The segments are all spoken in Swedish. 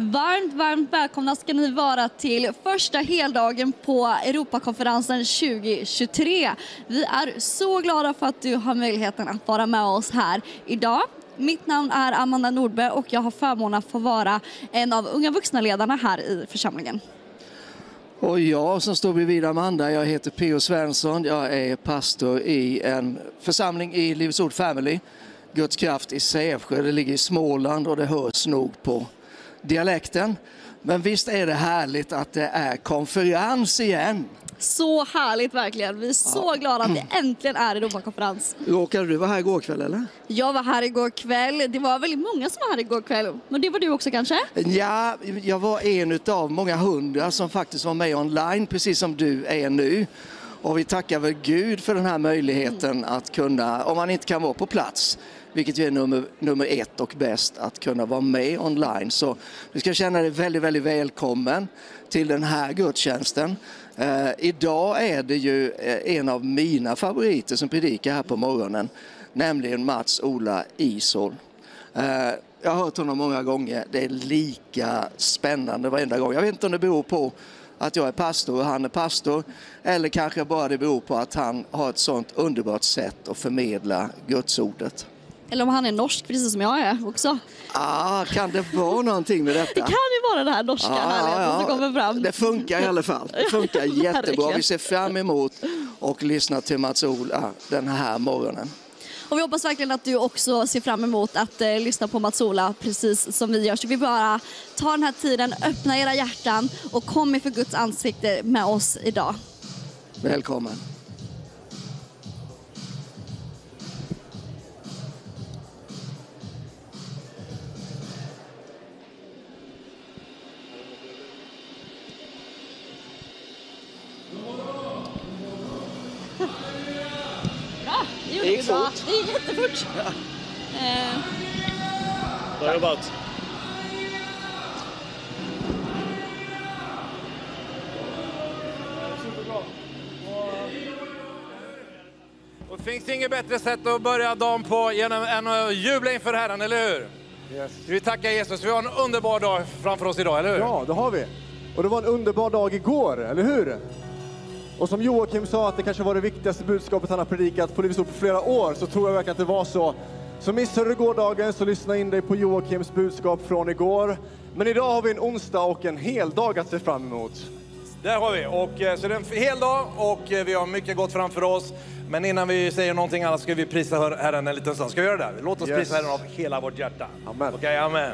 Varmt, varmt välkomna ska ni vara till första heldagen på Europakonferensen 2023. Vi är så glada för att du har möjligheten att vara med oss här idag. Mitt namn är Amanda Nordberg och jag har förmånen att få vara en av unga vuxna-ledarna här i församlingen. Och jag som står bredvid Amanda, jag heter P.O. Svensson. Jag är pastor i en församling i Livets Ord Family, Guds kraft i Sävsjö. Det ligger i Småland och det hörs nog på dialekten. Men visst är det härligt att det är konferens igen. Så härligt verkligen. Vi är så glada att det äntligen är Europakonferens. Råkade du vara här igår kväll eller? Jag var här igår kväll. Det var väldigt många som var här igår kväll. Men det var du också kanske? Ja, jag var en av många hundra som faktiskt var med online, precis som du är nu. Och vi tackar väl Gud för den här möjligheten att kunna, om man inte kan vara på plats, vilket ju är nummer, nummer ett och bäst, att kunna vara med online. Så du ska känna dig väldigt, väldigt välkommen till den här gudstjänsten. Eh, idag är det ju eh, en av mina favoriter som predikar här på morgonen, nämligen Mats-Ola Isol. Eh, jag har hört honom många gånger. Det är lika spännande varenda gång. Jag vet inte om det beror på att jag är pastor och han är pastor eller kanske bara det beror på att han har ett sånt underbart sätt att förmedla gudsordet. Eller om han är norsk, precis som jag är också. Ah, kan det vara någonting med detta? Det kan ju vara den här norska Ja, härligheten ja, som kommer fram. Det funkar i alla fall. Det funkar jättebra. Vi ser fram emot och lyssna till Mats-Ola den här morgonen. Och vi hoppas verkligen att du också ser fram emot att eh, lyssna på Mats-Ola precis som vi gör. Så vi bara ta den här tiden, öppna era hjärtan och kom inför Guds ansikte med oss idag. Välkommen. Gjorde Det gick vi bra. fort. Det gick jättefort. Eh, Bra jobbat. Och det finns inget bättre sätt att börja dagen på genom, än att jubla inför Herren, eller hur? Vi tackar Jesus. Vi har en underbar dag framför oss idag, eller hur? Ja, det har vi. Och det var en underbar dag igår, eller hur? Och som Joakim sa att det kanske var det viktigaste budskapet han har predikat på Livets Ord på flera år, så tror jag verkligen att det var så. Så missade du gårdagen så lyssna in dig på Joakims budskap från igår. Men idag har vi en onsdag och en hel dag att se fram emot. Där har vi. Och, eh, så det är en hel dag och eh, vi har mycket gott framför oss. Men innan vi säger någonting annat ska vi prisa Her- Herren en liten stund. Ska vi göra det? Låt oss Yes. prisa Herren av hela vårt hjärta. Amen. Okej, amen.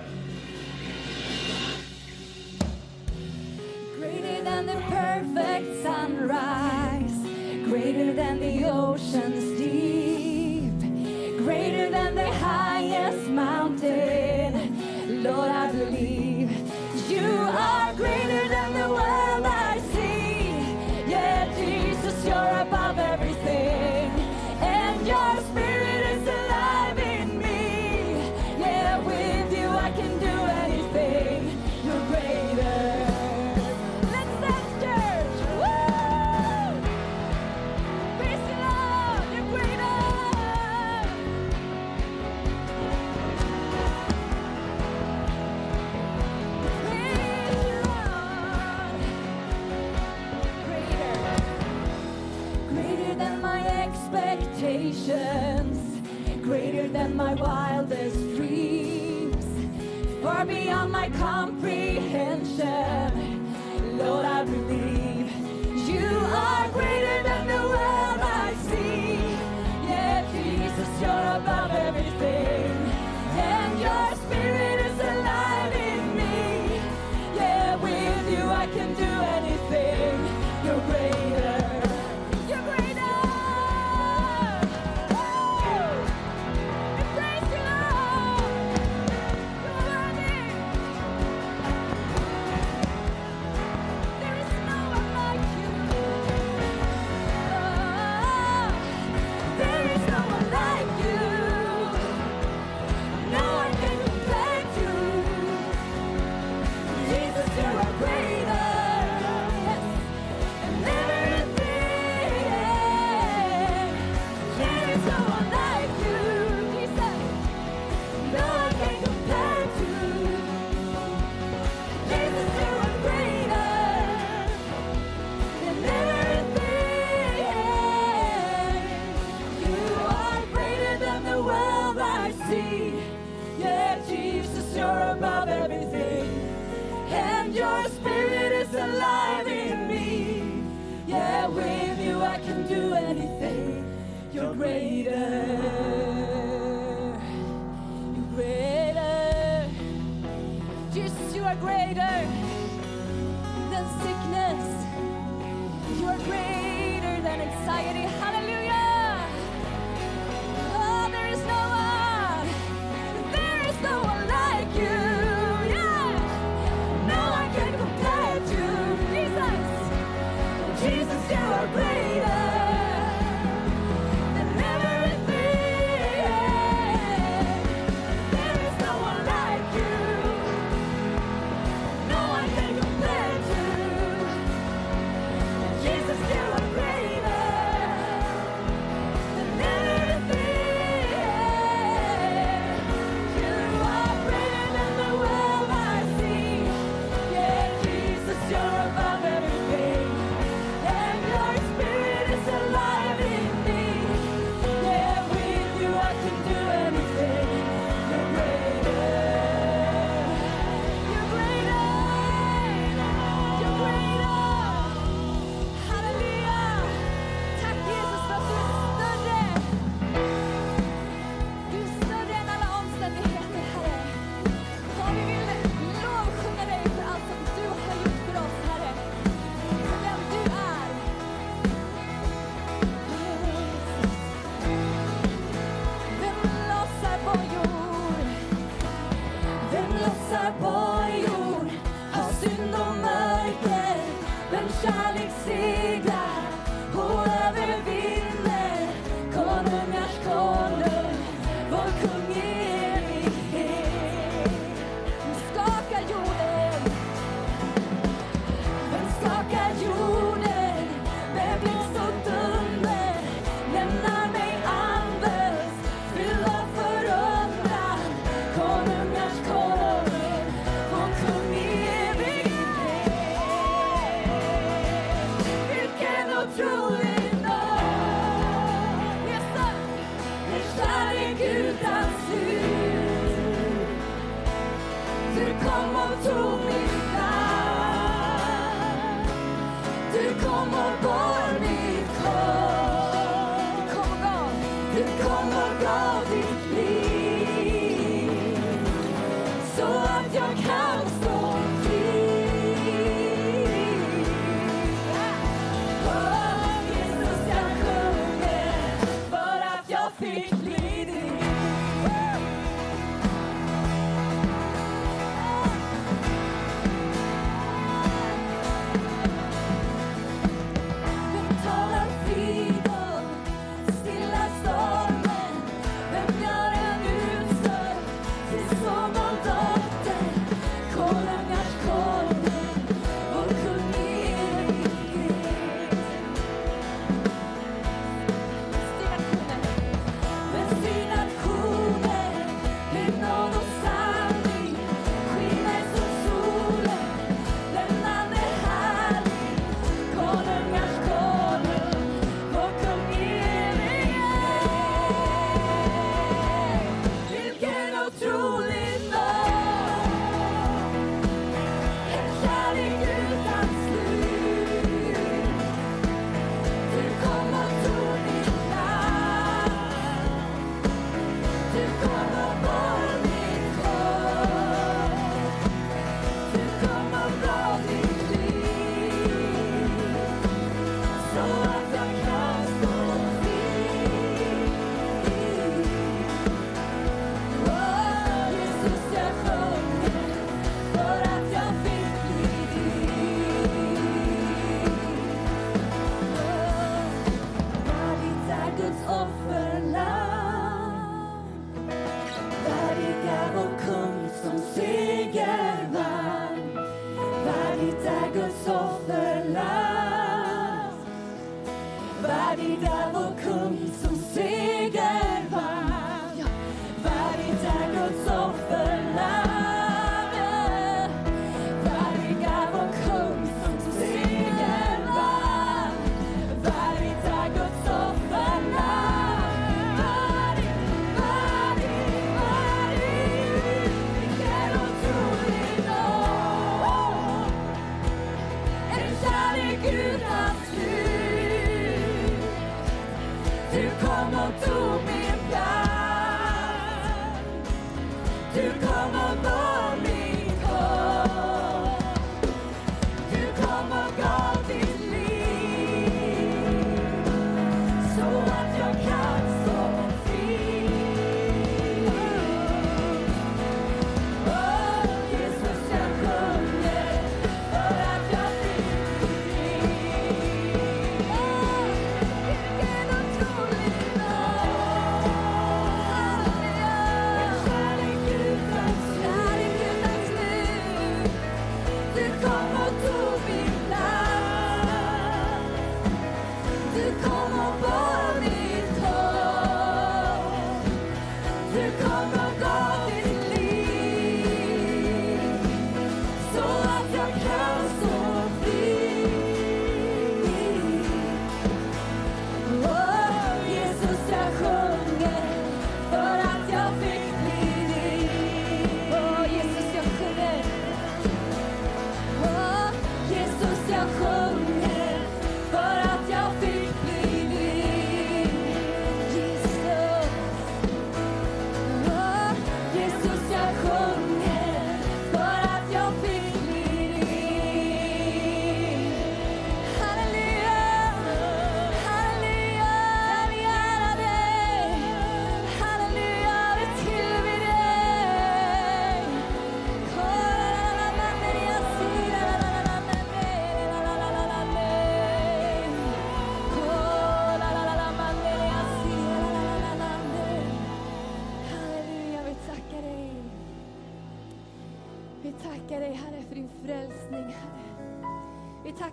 Than the perfect sunrise, greater than the ocean's deep, greater than the highest mountain. Lord, I believe you are greater than the world I see. Yeah, Jesus, you're above everything, and your spirit than my wildest dreams, far beyond my comprehension.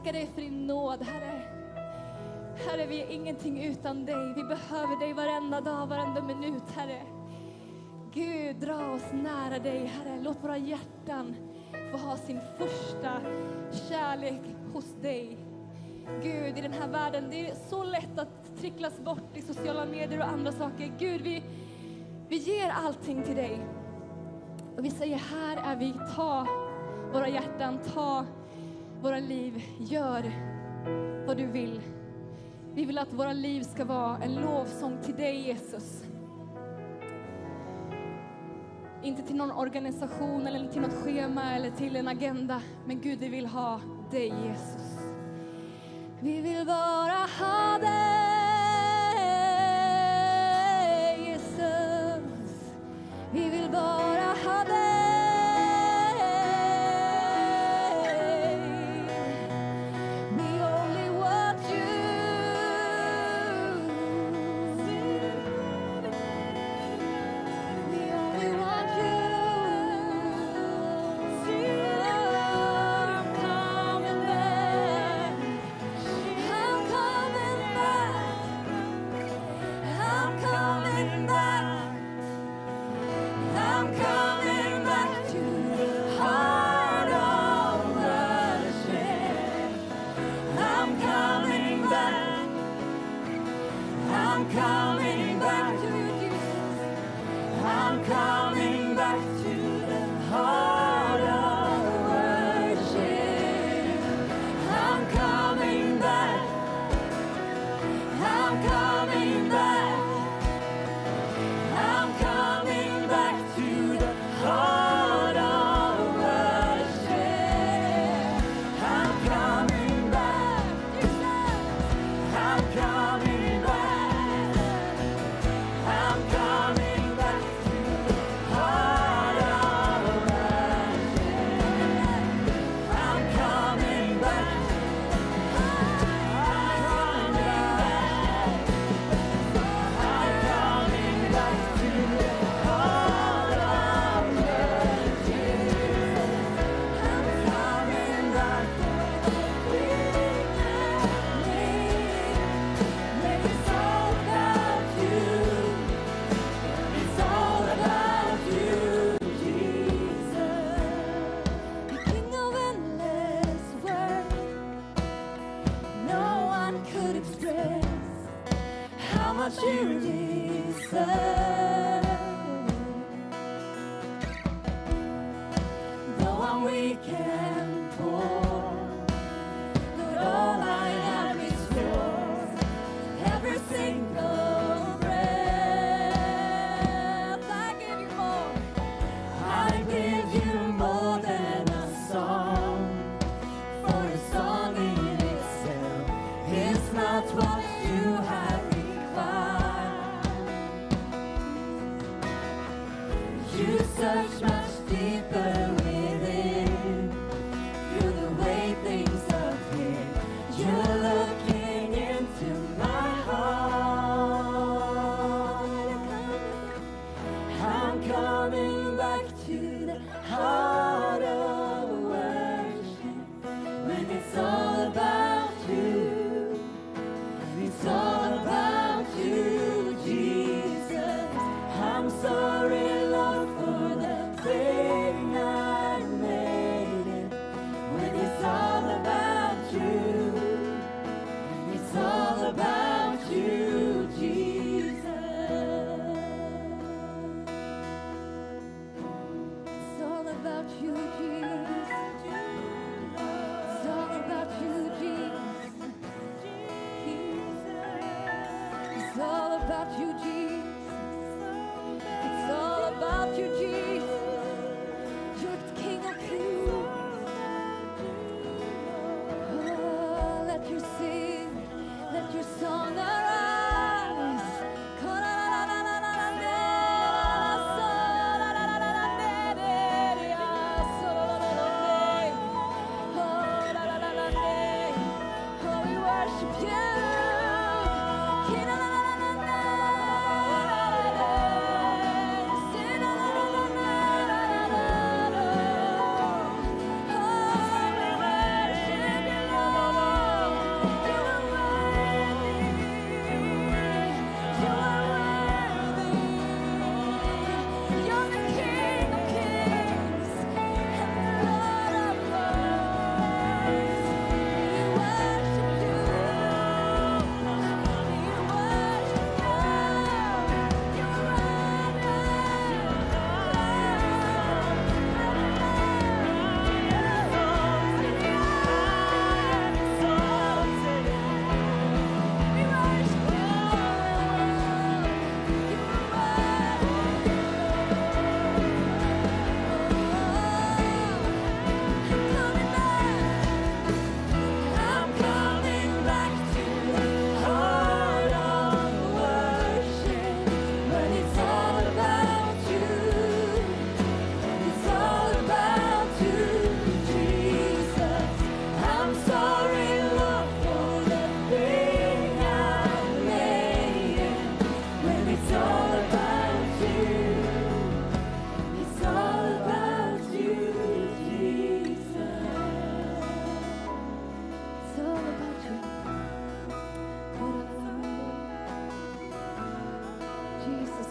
Tackar dig för din nåd Herre. Herre, vi är ingenting utan dig. Vi behöver dig varenda dag, varenda minut Herre. Gud, dra oss nära dig Herre. Låt våra hjärtan få ha sin första kärlek hos dig. Gud, i den här världen, det är så lätt att tricklas bort i sociala medier och andra saker. Gud, vi, vi ger allting till dig. Och vi säger, här är vi, ta våra hjärtan, ta våra liv, gör vad du vill. Vi vill att våra liv ska vara en lovsång till dig Jesus. Inte till någon organisation eller till något schema eller till en agenda. Men Gud, vi vill ha dig Jesus. Vi vill bara ha dig Jesus. Vi vill bara ha dig.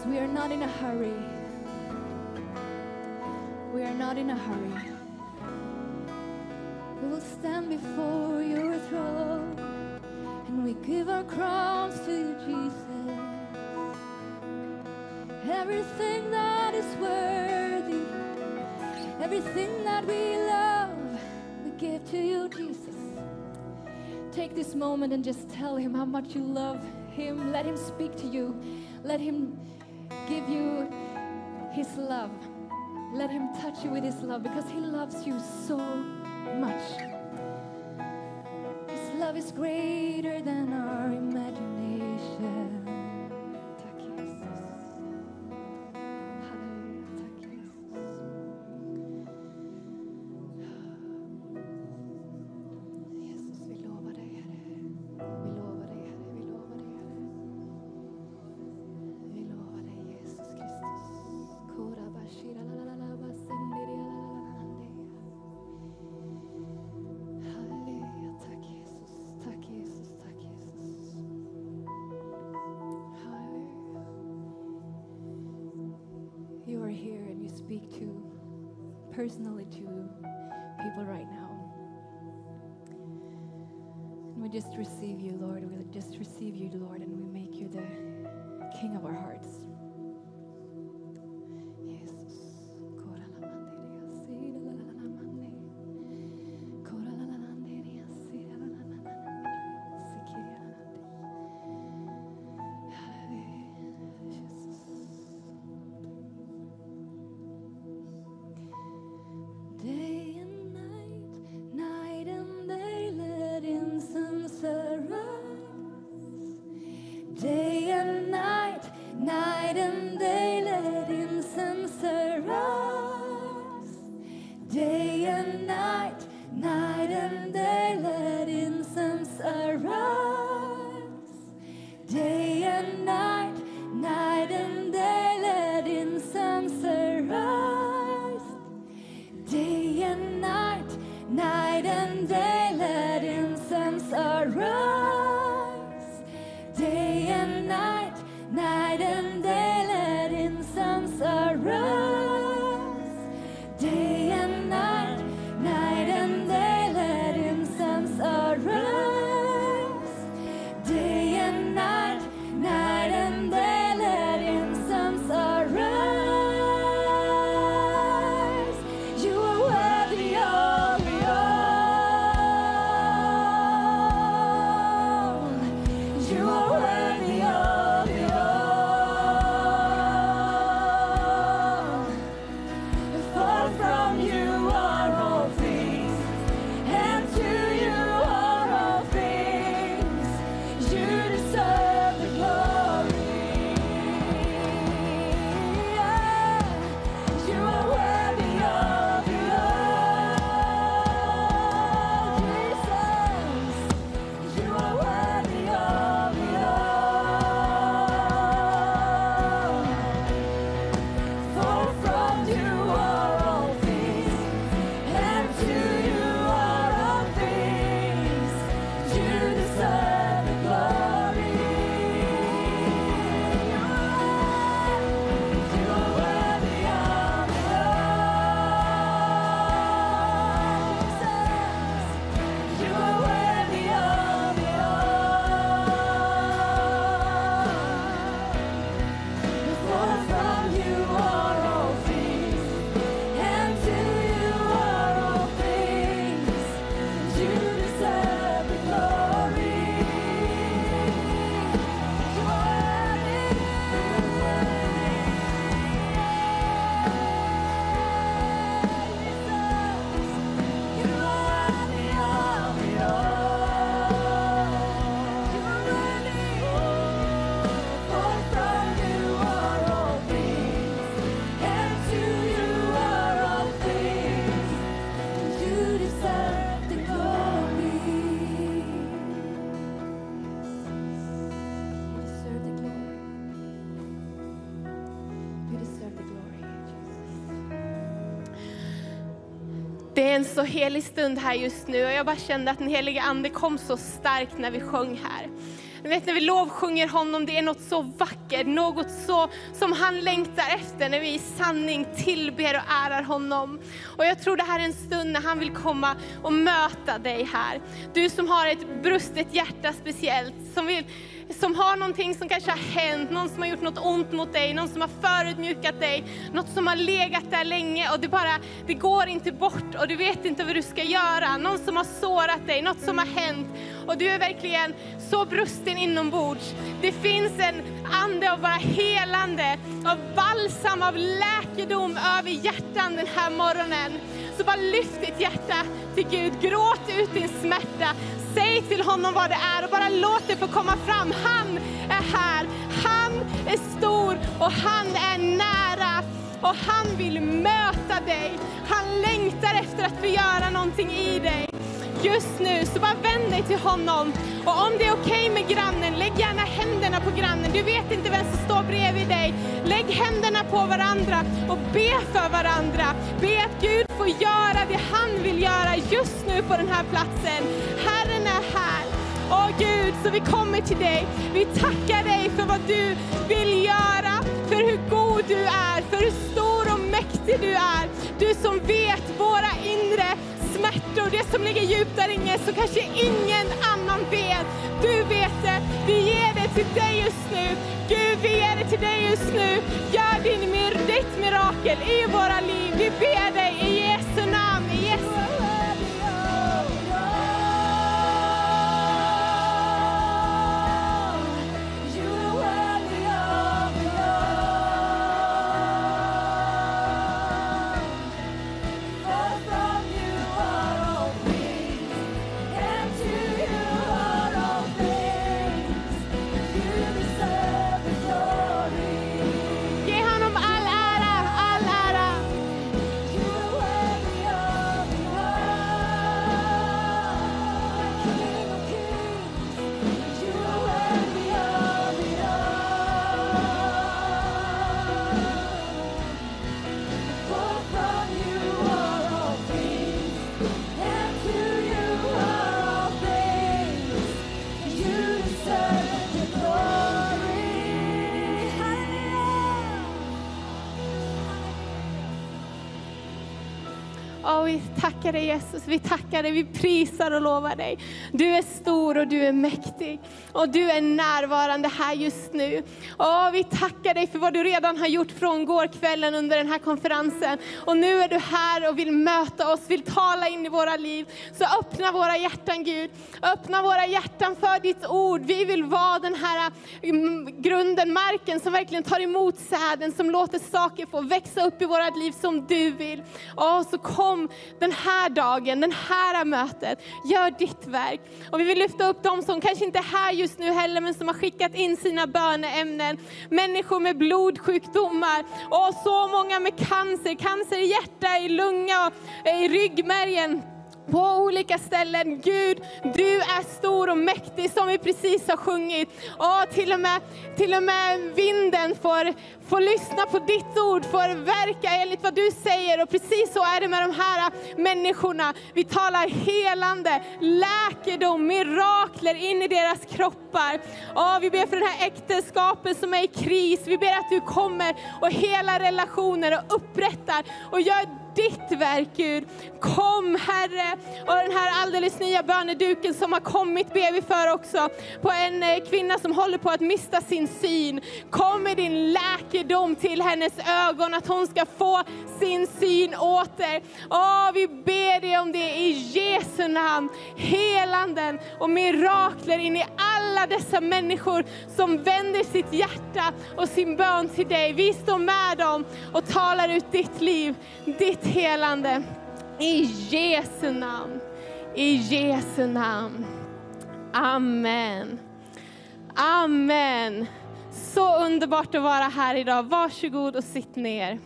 We are not in a hurry. We are not in a hurry. We will stand before your throne and we give our crowns to you, Jesus. Everything that is worthy, everything that we love, we give to you, Jesus. Take this moment and just tell him how much you love him. Let him speak to you. Let him give you His love. Let Him touch you with His love because He loves you so much. His love is greater than our imagination. så helig stund här just nu och jag bara kände att den heliga Ande kom så starkt när vi sjöng här. Ni vet när vi lovsjunger honom, det är något så vackert, något så som han längtar efter när vi i sanning tillber och ärar honom. Och jag tror det här är en stund när han vill komma och möta dig här. Du som har ett brustet hjärta speciellt, som vill som har någonting som kanske har hänt, någon som har gjort något ont mot dig, någon som har förödmjukat dig, något som har legat där länge och det bara, det går inte bort och du vet inte vad du ska göra. Någon som har sårat dig, något som har hänt och du är verkligen så brusten inombords. Det finns en ande av bara helande, av balsam, av läkedom över hjärtan den här morgonen. Så bara lyft ditt hjärta till Gud, gråt ut din smärta, säg till honom vad det är och bara låt det få komma fram. Han är här, han är stor och han är nära och han vill möta dig. Han längtar efter att få göra någonting i dig. Just nu, så bara vänd dig till honom. Och om det är okej med grannen, lägg gärna händerna på grannen. Du vet inte vem som står bredvid dig. Lägg händerna på varandra och be för varandra. Be att Gud får göra det han vill göra just nu på den här platsen. Herren är här. Åh Gud, så vi kommer till dig. Vi tackar dig för vad du vill göra, för hur god du är, för hur stor och mäktig du är. Du som vet våra inre smärtor, det som ligger djupt där inne, så kanske ingen annan vet. Du vet det. Vi ger det till dig just nu. Gud, vi ger det till dig just nu. Gör din, ditt mirakel i våra liv. Vi ber dig i Jesu namn. I Jesu och vi tackar dig Jesus, vi tackar dig, vi prisar och lovar dig. Du är stor och du är mäktig och du är närvarande här just nu. Och vi tackar dig för vad du redan har gjort från gårkvällen under den här konferensen. Och nu är du här och vill möta oss, vill tala in i våra liv. Så öppna våra hjärtan Gud, öppna våra hjärtan för ditt ord. Vi vill vara den här mm, grunden, marken som verkligen tar emot säden, som låter saker få växa upp i våra liv som du vill. Åh, så kom den här dagen, den här mötet. Gör ditt verk. Och vi vill lyfta upp dem som kanske inte är här just nu heller, men som har skickat in sina böneämnen. Människor med blodsjukdomar och så många med cancer. Cancer i hjärta, i lunga och i ryggmärgen på olika ställen. Gud, du är stor och mäktig som vi precis har sjungit. Och till och med, till och med vinden får, får lyssna på ditt ord, får verka enligt vad du säger. Och precis så är det med de här människorna. Vi talar helande, läkedom, mirakler in i deras kroppar. Och vi ber för den här äktenskapet som är i kris. Vi ber att du kommer och hela relationer och upprättar och gör ditt verk Gud. Kom Herre, och den här alldeles nya böneduken som har kommit ber vi för också, på en eh, kvinna som håller på att mista sin syn. Kom med din läkedom till hennes ögon, att hon ska få sin syn åter. Åh, vi ber dig om det i Jesu namn. Helanden och mirakler in i alla dessa människor som vänder sitt hjärta och sin bön till dig. Vi står med dem och talar ut ditt liv, ditt helande. I Jesu namn. I Jesu namn. Amen. Amen. Så underbart att vara här idag. Varsågod och sitt ner.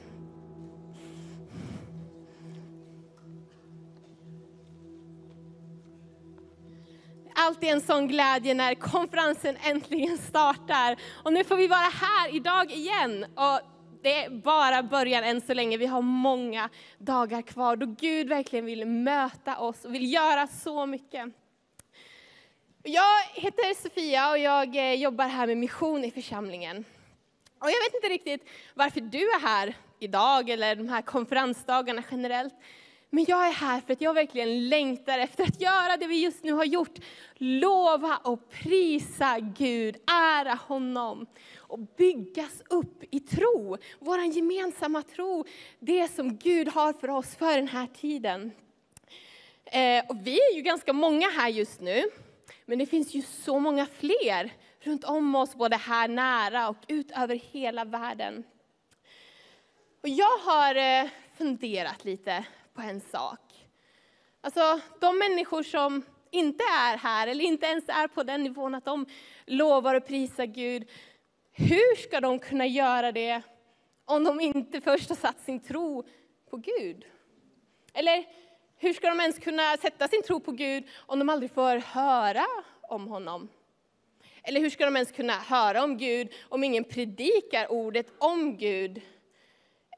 alltid en sån glädje när konferensen äntligen startar. Och nu får vi vara här idag igen. Och det är bara början än så länge. Vi har många dagar kvar då Gud verkligen vill möta oss och vill göra så mycket. Jag heter Sofia och jag eh, jobbar här med mission i församlingen. Och jag vet inte riktigt varför du är här idag eller de här konferensdagarna generellt. Men jag är här för att jag verkligen längtar efter att göra det vi just nu har gjort. Lova och prisa Gud, ära honom och byggas upp i tro. Vår gemensamma tro, det som Gud har för oss för den här tiden. Eh, och vi är ju ganska många här just nu, men det finns ju så många fler runt om oss, både här nära och ut över hela världen. Och jag har eh, funderat lite på en sak. Alltså, de människor som inte är här, eller inte ens är på den nivån att de lovar och prisar Gud, hur ska de kunna göra det om de inte först har satt sin tro på Gud? Eller hur ska de ens kunna sätta sin tro på Gud om de aldrig får höra om honom? Eller hur ska de ens kunna höra om Gud om ingen predikar ordet om Gud?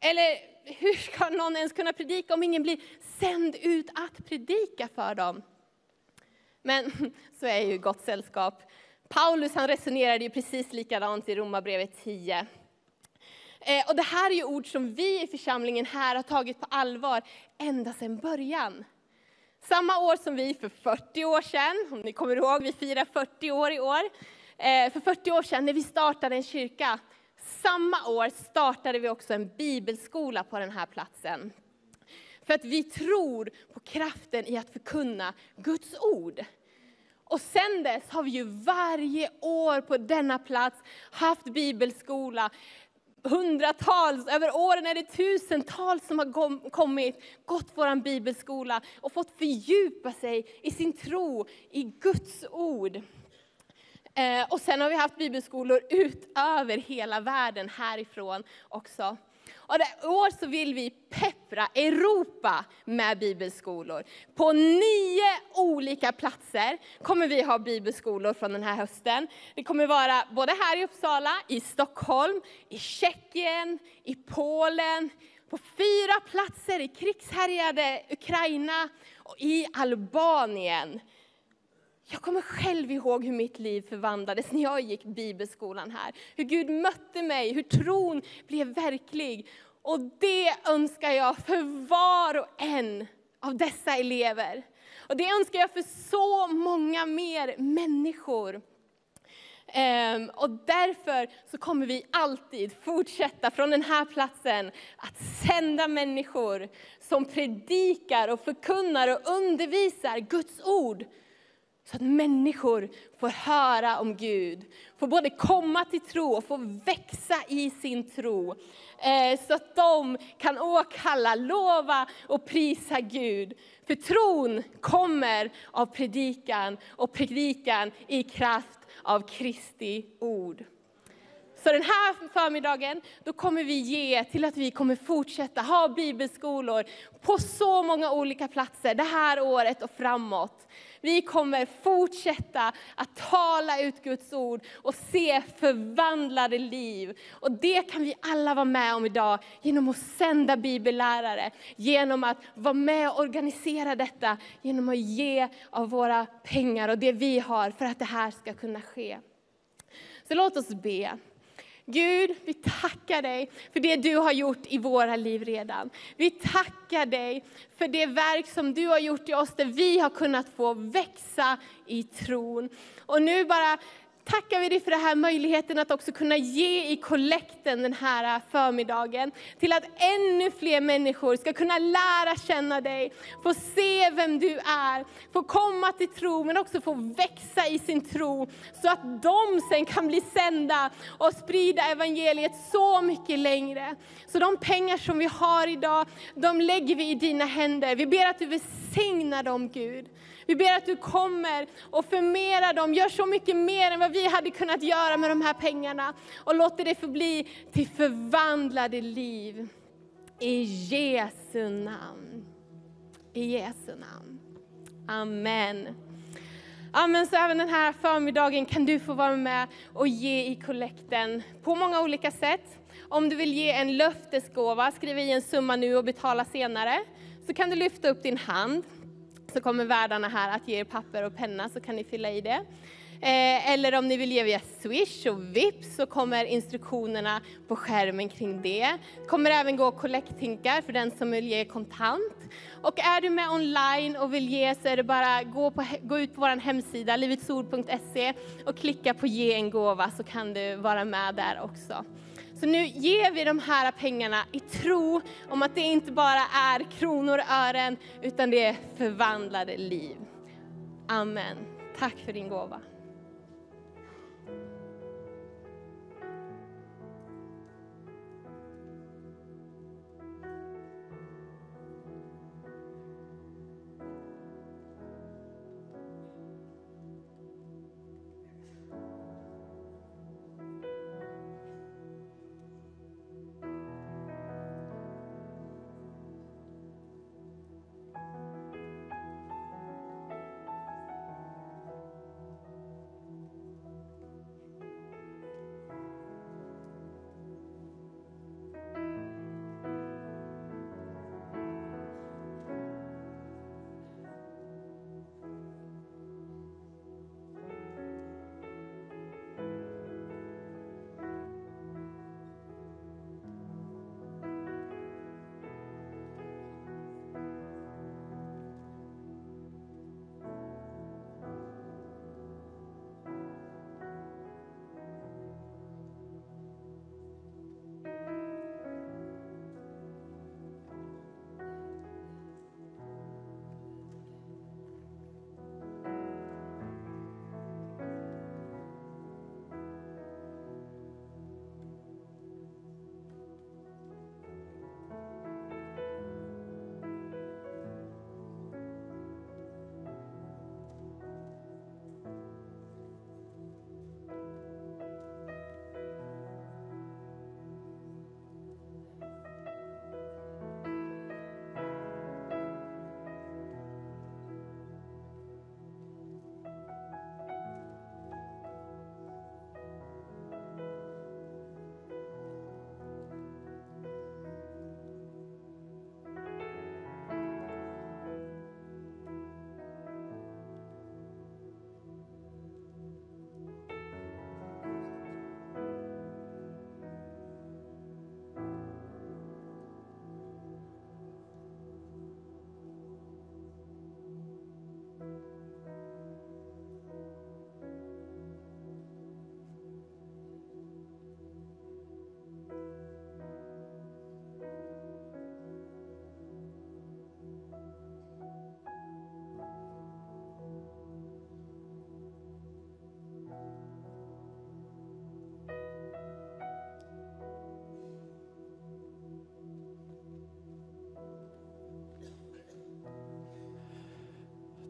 Eller hur ska någon ens kunna predika om ingen blir sänd ut att predika för dem? Men så är ju gott sällskap. Paulus han resonerade ju precis likadant i Romarbrevet 10. Eh, och det här är ju ord som vi i församlingen här har tagit på allvar ända sedan början. Samma år som vi för 40 år sedan, om ni kommer ihåg, vi firar 40 år i år. Eh, för 40 år sedan när vi startade en kyrka, samma år startade vi också en bibelskola på den här platsen. För att vi tror på kraften i att förkunna Guds ord. Och sen dess har vi ju varje år på denna plats haft bibelskola. Hundratals, över åren är det tusentals som har kommit, gått vår bibelskola och fått fördjupa sig i sin tro, i Guds ord. Eh, och sen har vi haft bibelskolor utöver hela världen härifrån också. Och I år så vill vi peppra Europa med bibelskolor. På nio olika platser kommer vi ha bibelskolor från den här hösten. Det kommer vara både här i Uppsala, i Stockholm, i Tjeckien, i Polen, på fyra platser i krigshärjade Ukraina och i Albanien. Jag kommer själv ihåg hur mitt liv förvandlades när jag gick bibelskolan här. Hur Gud mötte mig, hur tron blev verklig. Och det önskar jag för var och en av dessa elever. Och det önskar jag för så många mer människor. Ehm, och därför så kommer vi alltid fortsätta från den här platsen att sända människor som predikar och förkunnar och undervisar Guds ord så att människor får höra om Gud, får både komma till tro och få växa i sin tro. Eh, så att de kan åkalla, lova och prisa Gud. För tron kommer av predikan och predikan i kraft av Kristi ord. Så den här förmiddagen då kommer vi ge till att vi kommer fortsätta ha bibelskolor på så många olika platser det här året och framåt. Vi kommer fortsätta att tala ut Guds ord och se förvandlade liv. Och det kan vi alla vara med om idag genom att sända bibellärare, genom att vara med och organisera detta, genom att ge av våra pengar och det vi har för att det här ska kunna ske. Så låt oss be. Gud, vi tackar dig för det du har gjort i våra liv redan. Vi tackar dig för det verk som du har gjort i oss, där vi har kunnat få växa i tron. Och nu bara tackar vi dig för den här möjligheten att också kunna ge i kollekten den här förmiddagen. Till att ännu fler människor ska kunna lära känna dig, få se vem du är, få komma till tro men också få växa i sin tro. Så att de sen kan bli sända och sprida evangeliet så mycket längre. Så de pengar som vi har idag, de lägger vi i dina händer. Vi ber att du välsignar dem Gud. Vi ber att du kommer och förmerar dem, gör så mycket mer än vad vi hade kunnat göra med de här pengarna. Och låter det förbli till förvandlade liv. I Jesu namn. I Jesu namn. Amen. Amen, så även den här förmiddagen kan du få vara med och ge i kollekten på många olika sätt. Om du vill ge en löftesgåva, skriv i en summa nu och betala senare. Så kan du lyfta upp din hand så kommer värdarna här att ge er papper och penna så kan ni fylla i det. Eh, eller om ni vill ge via Swish och Vips så kommer instruktionerna på skärmen kring det. kommer även gå kollekthinkar för den som vill ge kontant. Och är du med online och vill ge så är det bara gå, på, gå ut på vår hemsida livetsord.se och klicka på ge en gåva så kan du vara med där också. Så nu ger vi de här pengarna i tro om att det inte bara är kronor och ören utan det är förvandlade liv. Amen. Tack för din gåva.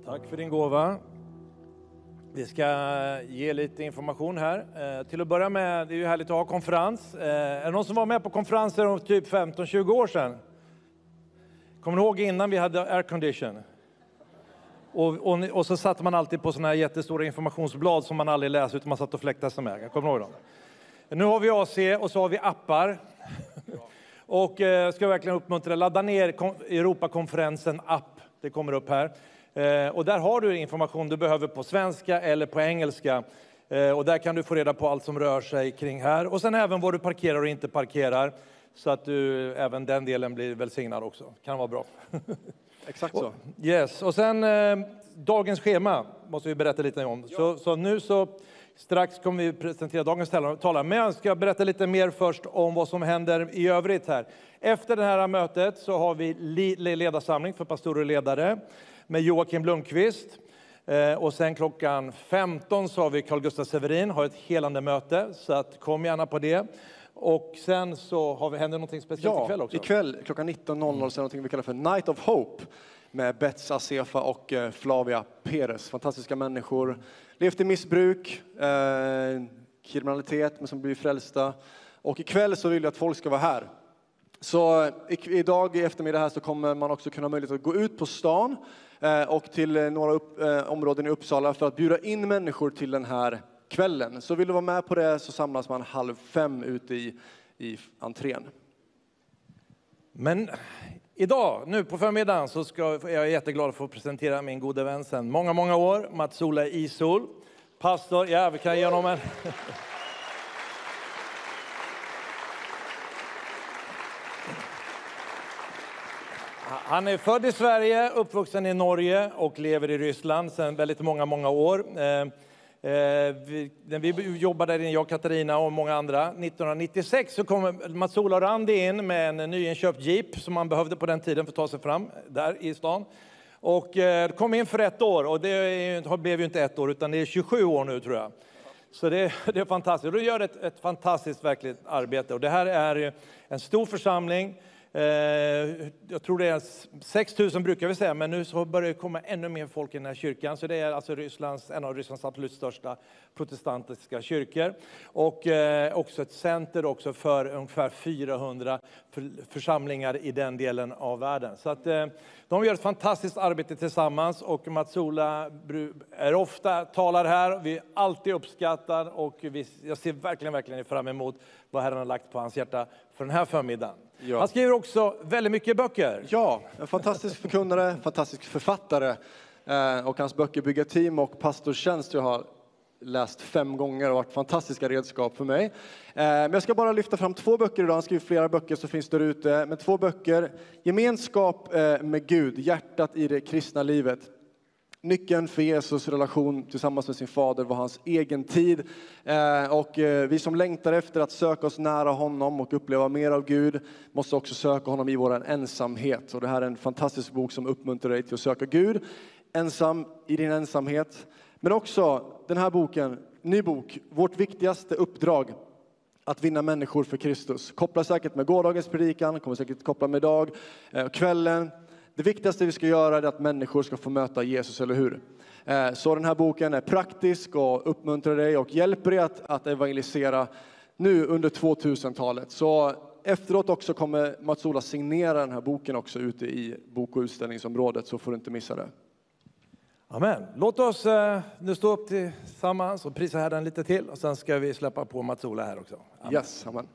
Tack för din gåva. Vi ska ge lite information här. Eh, till att börja med, det är ju härligt att ha konferens. Eh, är det någon som var med på konferenser om typ 15-20 år sedan? Kommer ni ihåg innan vi hade aircondition? Och, och, och, så satt man alltid på såna här jättestora informationsblad som man aldrig läste utan man satt och fläktade sig med. Kommer ni ihåg dem? Nu har vi AC och så har vi appar. och eh, ska verkligen uppmuntra, ladda ner Europakonferensen app. Det kommer upp här. Eh, och där har du information du behöver på svenska eller på engelska. Eh, och där kan du få reda på allt som rör sig kring här. Och sen även var du parkerar och inte parkerar. Så att du, även den delen blir välsignad också. Kan vara bra. Exakt så. Yes, och sen eh, dagens schema måste vi berätta lite om. Ja. Så, så, nu så strax kommer vi presentera dagens talare. Men jag ska berätta lite mer först om vad som händer i övrigt här. Efter det här mötet så har vi ledarsamling för pastorer och ledare med Joakim Lundqvist. Eh, och sen klockan 15 så har vi Carl Gustaf Severin, har ett helande möte, så att kom gärna på det. Och sen så har vi, händer någonting speciellt ja, ikväll också? ikväll klockan 19.00 så är någonting vi kallar för Night of Hope med Bets Asefa och eh, Flavia Perez. Fantastiska människor, levt i missbruk, eh, kriminalitet, men som blir frälsta. Och ikväll så vill jag att folk ska vara här. Så idag i eftermiddag här så kommer man också kunna ha möjlighet att gå ut på stan Eh, Eh, och till eh, några upp, eh, områden i Uppsala för att bjuda in människor till den här kvällen. Så vill du vara med på det så samlas man halv fem ute i, i entrén. Men Idag, nu på förmiddagen, så ska, är jag jätteglad att få presentera min gode vän sen många, många år, Mats-Ola Isol. Pastor, ja vi kan ge honom en... Han är född i Sverige, uppvuxen i Norge och lever i Ryssland sedan väldigt många, många år. Eh, eh, vi, när vi jobbade, jag Katarina och många andra, 1996 så kom Mats-Ola och Randi in med en nyinköpt jeep som man behövde på den tiden för att ta sig fram där i stan. Och eh, kom in för ett år och det är, blev ju inte ett år utan det är 27 år nu tror jag. Så det, det är fantastiskt. Du gör ett, ett fantastiskt verkligt arbete och det här är en stor församling Eh, jag tror det är 6 000 brukar vi säga, men nu så börjar det komma ännu mer folk i den här kyrkan. Så det är alltså Rysslands, en av Rysslands absolut största protestantiska kyrkor. Och eh, också ett center också för ungefär 400 församlingar i den delen av världen. Så att, eh, de gör ett fantastiskt arbete tillsammans och Mats-Ola är ofta talar här. Vi är alltid uppskattar och vi, jag ser verkligen, verkligen fram emot vad Herren har lagt på hans hjärta för den här förmiddagen. Ja. Han skriver också väldigt mycket böcker. Ja, en fantastisk förkunnare, fantastisk författare. Eh, och hans böcker Bygga team och Pastorstjänst jag har läst fem gånger och varit fantastiska redskap för mig. Eh, men jag ska bara lyfta fram två böcker idag. Han skriver flera böcker som finns där ute. Men två böcker. Gemenskap eh, med Gud, hjärtat i det kristna livet. Nyckeln för Jesus relation tillsammans med sin fader var hans egen tid. Eh, och eh, vi som längtar efter att söka oss nära honom och uppleva mer av Gud måste också söka honom i vår ensamhet. Och det här är en fantastisk bok som uppmuntrar dig till att söka Gud ensam i din ensamhet. Men också den här boken, ny bok, vårt viktigaste uppdrag att vinna människor för Kristus. Kopplar säkert med gårdagens predikan, kommer säkert koppla med idag, eh, kvällen. Det viktigaste vi ska göra är att människor ska få möta Jesus, eller hur? Eh, så den här boken är praktisk och uppmuntrar dig och hjälper dig att, att evangelisera nu under 2000-talet. Så efteråt också kommer Mats-Ola signera den här boken också ute i bok och utställningsområdet, så får du inte missa det. Amen. Låt oss eh, nu stå upp tillsammans och prisa Herren lite till och sen ska vi släppa på Mats-Ola här också. Amen. Yes, amen.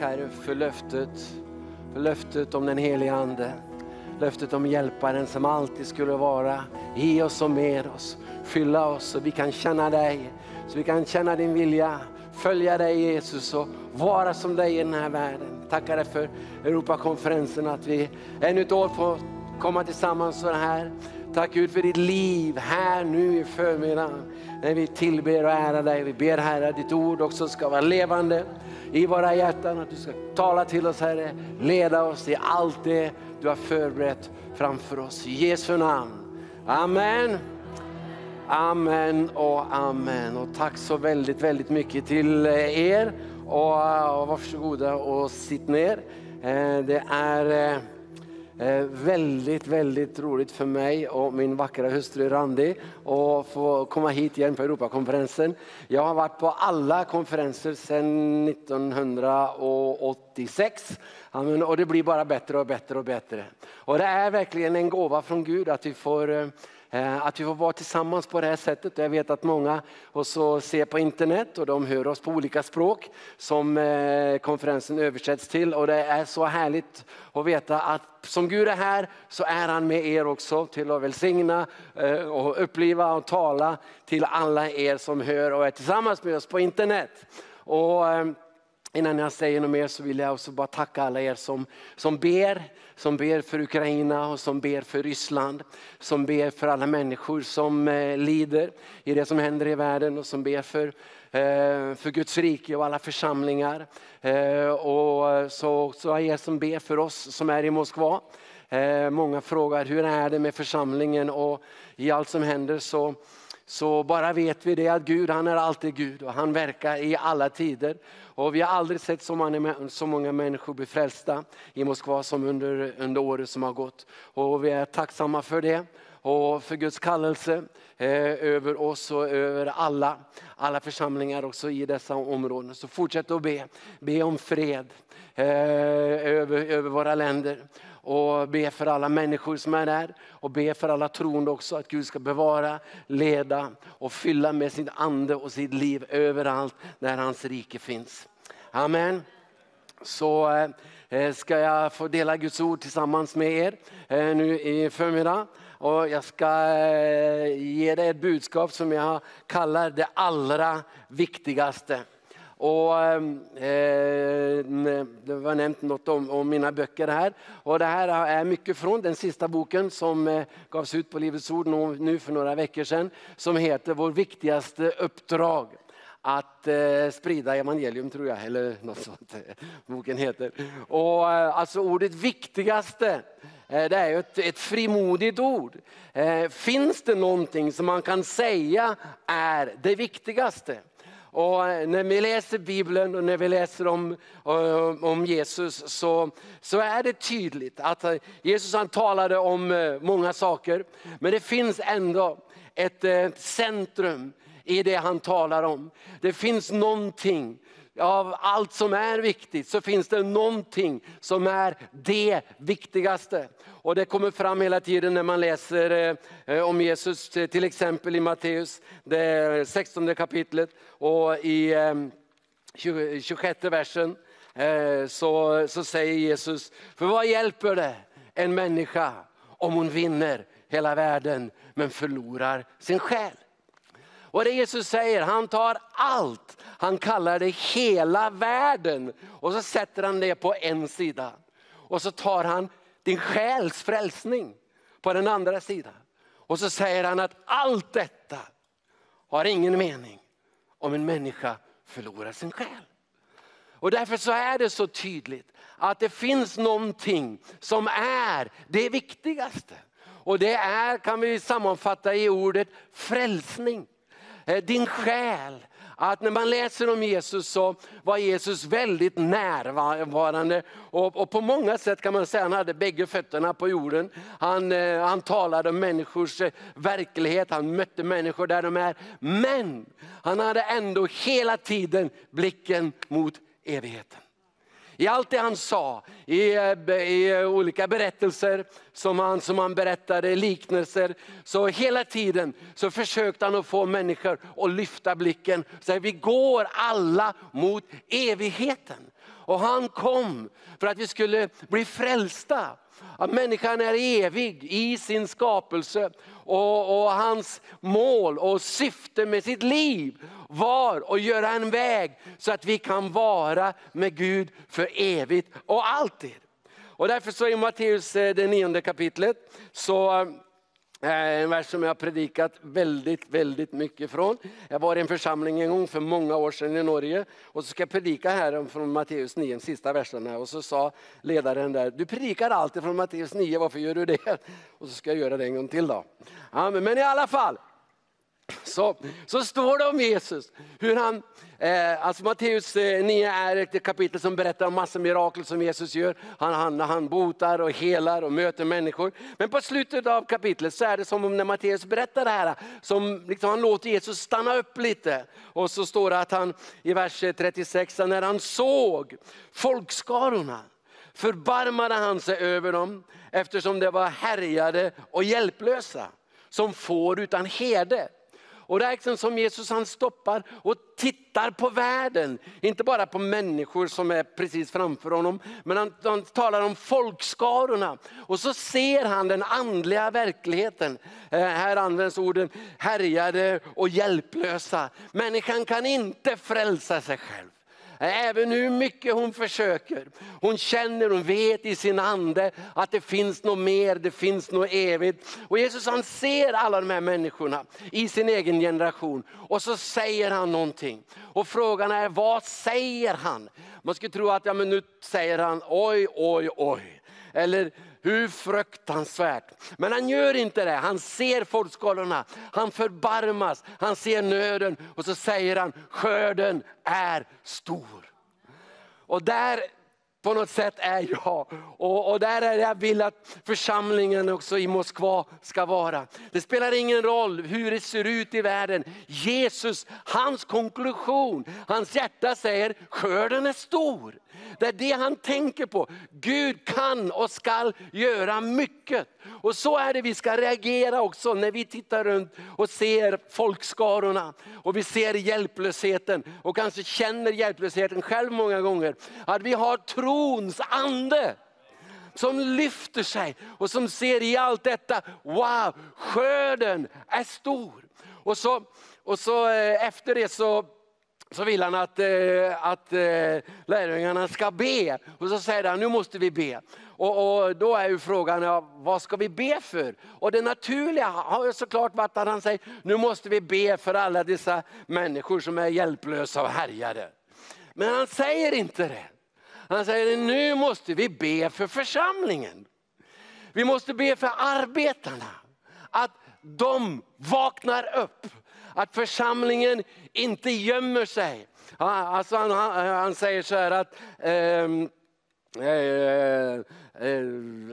Herre för löftet, för löftet om den helige Ande. Löftet om hjälparen som alltid skulle vara i oss och med oss. Fylla oss så vi kan känna dig, så vi kan känna din vilja. Följa dig Jesus och vara som dig i den här världen. Tackar dig för Europakonferensen att vi ännu ett år får komma tillsammans så här. Tack Gud för ditt liv här nu i förmiddag. När vi tillber och ärar dig. Vi ber Herre att ditt ord också ska vara levande i våra hjärtan. Att du ska tala till oss Herre. Leda oss i allt det du har förberett framför oss. I Jesu namn. Amen. Amen och amen. Och tack så väldigt, väldigt mycket till eh, er. Och, eh, och varsågoda och sitt ner. Eh, det är eh, väldigt, väldigt roligt för mig och min vackra hustru Randi att få komma hit igen på Europakonferensen. Jag har varit på alla konferenser sedan 1986 Amen, och det blir bara bättre och bättre och bättre. Och det är verkligen en gåva från Gud att vi får Eh, Eh, att vi får vara tillsammans på det här sättet. Jag vet att många också ser på internet och de hör oss på olika språk som eh, konferensen översätts till. Och det är så härligt att veta att som Gud är här så är han med er också till att välsigna eh, och uppliva och tala till alla er som hör och är tillsammans med oss på internet. Och Innan jag säger något mer så vill jag också bara tacka alla er som, som ber. Som ber för Ukraina och som ber för Ryssland. Som ber för alla människor som eh, lider i det som händer i världen och som ber för, eh, för Guds rike och alla församlingar. Eh, och så, också er som ber för oss som är i Moskva. Eh, många frågar hur är det med församlingen och i allt som händer så så bara vet vi det att Gud han är alltid Gud och han verkar i alla tider. Och vi har aldrig sett så många, så många människor bli frälsta i Moskva som under, under året som har gått. Och vi är tacksamma för det och för Guds kallelse eh, över oss och över alla, alla församlingar också i dessa områden. Så fortsätt att be, be om fred eh, över, över våra länder och be för alla människor som är där och be för alla troende också att Gud ska bevara, leda och fylla med sin ande och sitt liv överallt där hans rike finns. Amen. Så eh, eh, ska jag få dela Guds ord tillsammans med er eh, nu i förmiddag. Och jag ska ge dig ett budskap som jag kallar det allra viktigaste. Och, ehm, eh, det var nämnt något om, om, mina böcker här. Och det här är mycket från den sista boken som eh, gavs ut på Livets Ord nu för några veckor sedan. Som heter Vår viktigaste uppdrag att eh, sprida evangelium tror jag, eller något sånt eh, boken heter. Och eh, alltså ordet viktigaste, eh, det är ju ett, ett frimodigt ord. Eh, finns det någonting som man kan säga är det viktigaste? Och eh, när vi läser Bibeln och när vi läser om, eh, om Jesus så, så är det tydligt att eh, Jesus han talade om många saker. Men det finns ändå ett, ett centrum i det han talar om. Det finns någonting av allt som är viktigt så finns det någonting som är det viktigaste. Och det kommer fram hela tiden när man läser eh, om Jesus, eh, till exempel i Matteus, det 16 kapitlet och i eh, 26 versen. Så, så säger Jesus, för vad hjälper det en människa om hon vinner hela världen men förlorar sin själ? Och det Jesus säger, han tar allt, han kallar det hela världen och så sätter han det på en sida. Och så tar han din själs frälsning på den andra sidan. Och så säger han att allt detta har ingen mening om en människa förlorar sin själ. Och därför så är det så tydligt att det finns någonting som är det viktigaste. Och det är, kan vi sammanfatta i ordet frälsning. Eh, din själ. Att när man läser om Jesus så var Jesus väldigt närvarande. Och, och på många sätt kan man säga att han hade bägge fötterna på jorden. Han, eh, han talade om människors eh, verklighet, han mötte människor där de är. Men han hade ändå hela tiden blicken mot evigheten. I allt det han sa, i, i olika berättelser som han, som han berättade, liknelser. Så hela tiden så försökte han att få människor att lyfta blicken. Så vi går alla mot evigheten. Och han kom för att vi skulle bli frälsta. Att människan är evig i sin skapelse och, och hans mål och syfte med sitt liv var att göra en väg så att vi kan vara med Gud för evigt och alltid. Och därför så i Matteus eh, det nionde kapitlet så eh, Eh, en vers som jag har predikat väldigt, väldigt mycket från. Jag var i en församling en gång för många år sedan i Norge och så ska jag predika här från Matteus 9, de sista verserna. Och så sa ledaren där, du predikar alltid från Matteus 9, varför gör du det? Och så ska jag göra det en gång till då. Ja, men, men i alla fall, så, så står det om Jesus, hur han, eh, alltså Matteus eh, 9 är ett kapitel som berättar om massor mirakel som Jesus gör. Han, han, han botar och helar och möter människor. Men på slutet av kapitlet så är det som om när Matteus berättar det här, som liksom han låter Jesus stanna upp lite. Och så står det att han i vers 36, när han såg folkskarorna förbarmade han sig över dem eftersom de var härjade och hjälplösa som får utan herde. Och det är liksom som Jesus han stoppar och tittar på världen. Inte bara på människor som är precis framför honom. Men han, han talar om folkskarorna. Och så ser han den andliga verkligheten. Eh, här används orden härjade och hjälplösa. Människan kan inte frälsa sig själv. Även hur mycket hon försöker. Hon känner, hon vet i sin ande att det finns något mer, det finns något evigt. Och Jesus han ser alla de här människorna i sin egen generation. Och så säger han någonting. Och frågan är, vad säger han? Man skulle tro att ja, men nu säger han oj, oj, oj. Eller hur fruktansvärt. Men han gör inte det. Han ser folkskadorna, han förbarmas, han ser nöden och så säger han skörden är stor. Och där på något sätt är jag. Och, och där är det jag vill att församlingen också i Moskva ska vara. Det spelar ingen roll hur det ser ut i världen. Jesus, hans konklusion, hans hjärta säger skörden är stor. Det är det han tänker på. Gud kan och skall göra mycket. Och så är det vi ska reagera också när vi tittar runt och ser folkskarorna. Och vi ser hjälplösheten och kanske känner hjälplösheten själv många gånger. Att vi har trons ande som lyfter sig och som ser i allt detta, wow, skörden är stor. Och så, och så eh, efter det så så vill han att, eh, att eh, lärjungarna ska be. Och så säger han, nu måste vi be. Och, och då är ju frågan, ja, vad ska vi be för? Och det naturliga har ju såklart varit att han säger, nu måste vi be för alla dessa människor som är hjälplösa och härjade. Men han säger inte det. Han säger, nu måste vi be för församlingen. Vi måste be för arbetarna. Att de vaknar upp. Att församlingen inte gömmer sig. Alltså han, han, han säger så här att eh, eh, eh,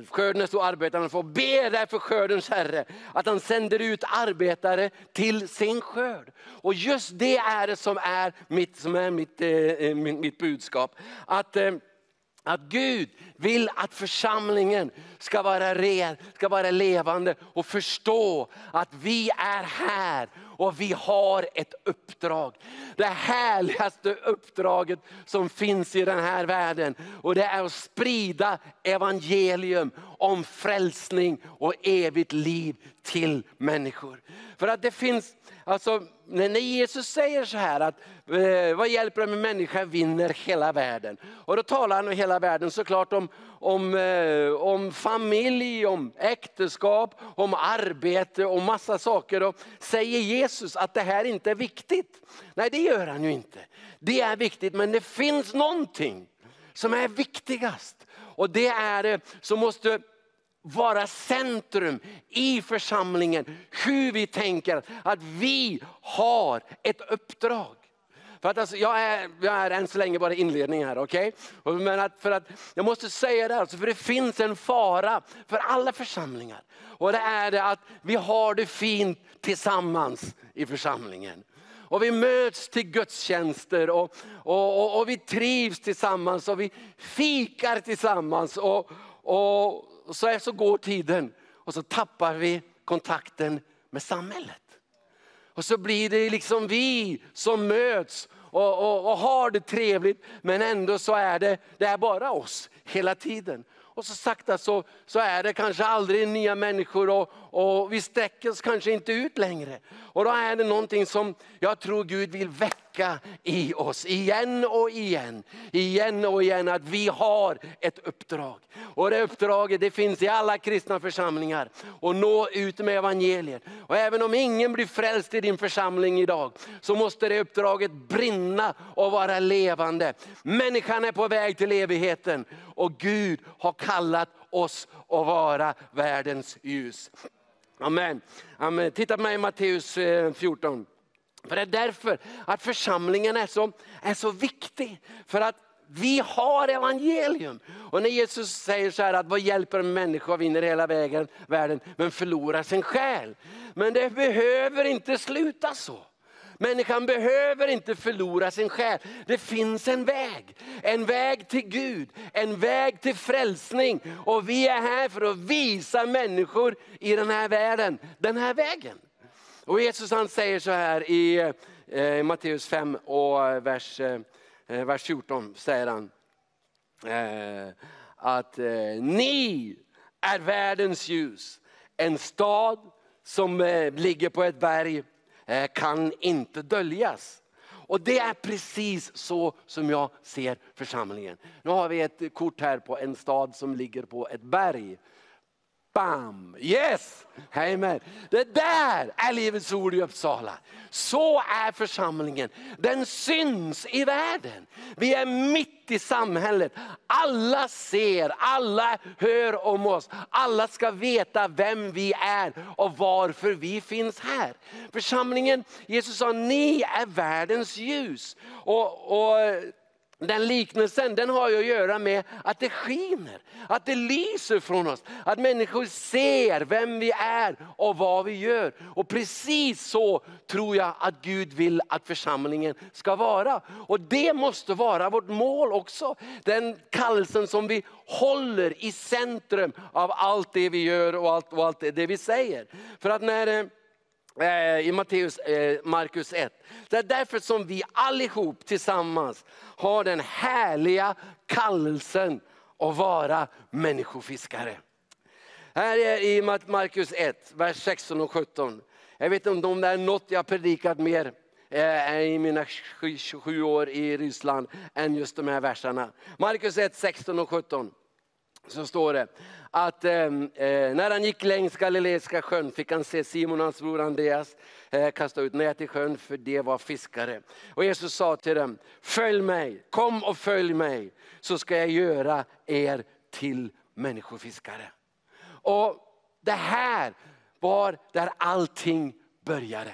skörden är så arbetarna får be därför skördens herre att han sänder ut arbetare till sin skörd. Och just det är det som är mitt, som är mitt, eh, eh mitt, mitt budskap. Att eh, att Gud vill att församlingen ska vara ren, ska vara levande och förstå att vi är här och vi har ett uppdrag. Det härligaste uppdraget som finns i den här världen. Och det är att sprida evangelium om frälsning och evigt liv till människor. För att det finns, alltså när Jesus säger så här att eh, vad hjälper det med människa vinner hela världen? Och då talar han om hela världen såklart om, om, eh, om familj, om äktenskap, om arbete och massa saker. Och säger Jesus att det här inte är viktigt? Nej det gör han ju inte. Det är viktigt men det finns någonting som är viktigast. Och det är så måste vara centrum i församlingen. Hur vi tänker att vi har ett uppdrag. För att alltså, jag, är, jag är än så länge bara inledning här, okej? Okay? Men att, för att, jag måste säga det, alltså, för det finns en fara för alla församlingar. Och det är det att vi har det fint tillsammans i församlingen. Och vi möts till gudstjänster och, och, och, och vi trivs tillsammans och vi fikar tillsammans. Och, och så, är, så går tiden och så tappar vi kontakten med samhället. Och så blir det liksom vi som möts och, och, och, har det trevligt men ändå så är det, det är bara oss hela tiden. Och så sakta så, så är det kanske aldrig nya människor och, och vi sträcker oss kanske inte ut längre. Och då är det någonting som jag tror Gud vill väcka i oss igen och igen. Igen och igen att vi har ett uppdrag. Och det uppdraget det finns i alla kristna församlingar. Att nå ut med evangeliet. Och även om ingen blir frälst i din församling idag så måste det uppdraget brinna och vara levande. Människan är på väg till evigheten och Gud har kallat oss att vara världens ljus. Amen. Amen. Titta på mig i Matteus eh, 14. För det är därför att församlingen är så, är så viktig. För att vi har evangelium. Och när Jesus säger så här att vad hjälper en människa och vinner hela vägen, världen men förlorar sin själ. Men det behöver inte sluta så. Människan behöver inte förlora sin själ. Det finns en väg. En väg till Gud, en väg till frälsning. Och vi är här för att visa människor i den här världen den här vägen. Och Jesus han säger så här i eh, Matteus 5 och vers, eh, eh vers 14. säger han eh, att eh, ni är världens ljus. En stad som eh, ligger på ett berg Eh, kan inte döljas. Och det är precis så som jag ser församlingen. Nu har vi ett kort här på en stad som ligger på ett berg. Bam! Yes! Amen. Det där är Livets Ord i Uppsala. Så är församlingen. Den syns i världen. Vi är mitt i samhället. Alla ser, alla hör om oss. Alla ska veta vem vi är och varför vi finns här. Församlingen, Jesus sa, ni är världens ljus. och, och den liknelsen den har ju att göra med att det skiner, att det lyser från oss. Att människor ser vem vi är och vad vi gör. Och precis så tror jag att Gud vill att församlingen ska vara. Och det måste vara vårt mål också. Den kallelsen som vi håller i centrum av allt det vi gör och allt, och allt det vi säger. För att när eh, Eh, i Matteus, eh, Markus 1. Det är därför som vi allihop tillsammans har den härliga kallelsen att vara människofiskare. Här är i Markus 1, vers 16 och 17. Jag vet inte om det är något jag predikat mer eh, i mina 27 år i Ryssland än just de här verserna. Markus 1, 16 och 17 så står det att ehm, eh, när han gick längs Galileiska sjön fick han se Simon och hans bror Andreas eh, kasta ut nät i sjön för de var fiskare. Och Jesus sa till dem, följ mig, kom och följ mig så ska jag göra er till människofiskare. Och det här var där allting började.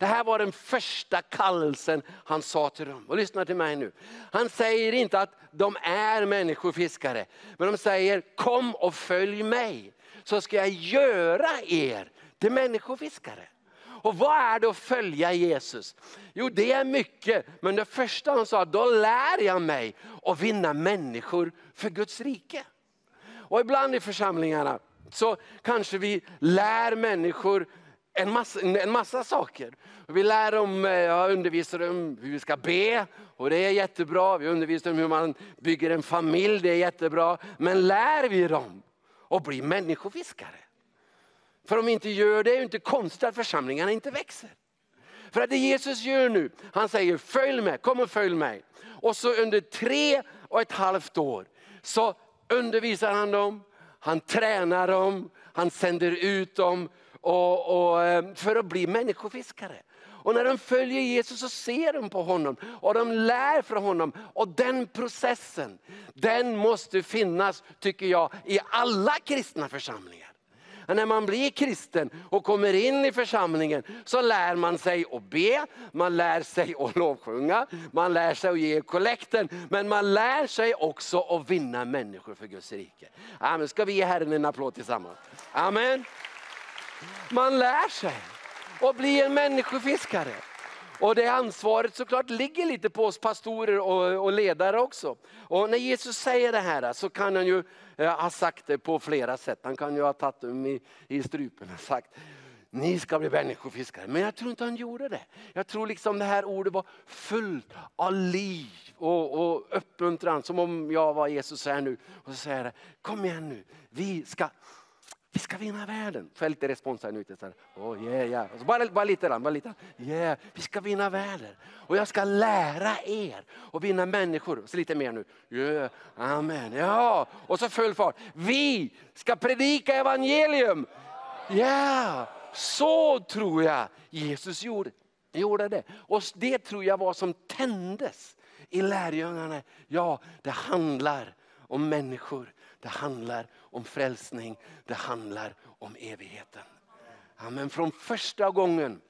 Det här var den första kallelsen han sa till dem. Och lyssna till mig nu. Han säger inte att de är människofiskare. Men de säger kom och följ mig så ska jag göra er till människofiskare. Och vad är det att följa Jesus? Jo det är mycket, men det första han sa, då lär jag mig att vinna människor för Guds rike. Och ibland i församlingarna så kanske vi lär människor en massa, en massa saker. Vi lär om, eh, jag undervisar om hur vi ska be och det är jättebra. Vi undervisar om hur man bygger en familj, det är jättebra. Men lär vi dem att bli människofiskare? För om vi inte gör det är det inte konstigt att församlingarna inte växer. För att det Jesus gör nu, han säger följ mig, kom och följ mig. Och så under tre och ett halvt år så undervisar han dem, han tränar dem, han sänder ut dem och, och, ehm, för att bli människofiskare. Och när de följer Jesus så ser de på honom och de lär från honom. Och den processen, den måste finnas, tycker jag, i alla kristna församlingar. Och när man blir kristen och kommer in i församlingen så lär man sig att be, man lär sig att lovsjunga, man lär sig att ge kollekten. Men man lär sig också att vinna människor för Guds rike. Amen. Ska vi ge Herren en applåd tillsammans? Amen. Man lär sig att bli en människofiskare. Och det ansvaret såklart ligger lite på oss pastorer och, och ledare också. Och när Jesus säger det här så kan han ju eh, ha sagt det på flera sätt. Han kan ju ha tagit dem i, i strupen och sagt ni ska bli människofiskare. Men jag tror inte han gjorde det. Jag tror liksom det här ordet var fullt av liv och, och uppmuntran. Som om jag var Jesus här nu. Och så säger jag, kom igen nu, vi ska, vi ska vinna världen. Får jag lite respons här nu? Så här, oh, yeah, yeah. Och så bara, bara lite grann, bara lite. Yeah, vi ska vinna världen. Och jag ska lära er att vinna människor. Så lite mer nu. Yeah, amen. Ja, och så full fart. Vi ska predika evangelium. Ja, yeah. så tror jag Jesus gjorde, gjorde det. Och det tror jag var som tändes i lärjungarna. Ja, det handlar om människor. Det handlar om frälsning. Det handlar om evigheten. Amen. från första gången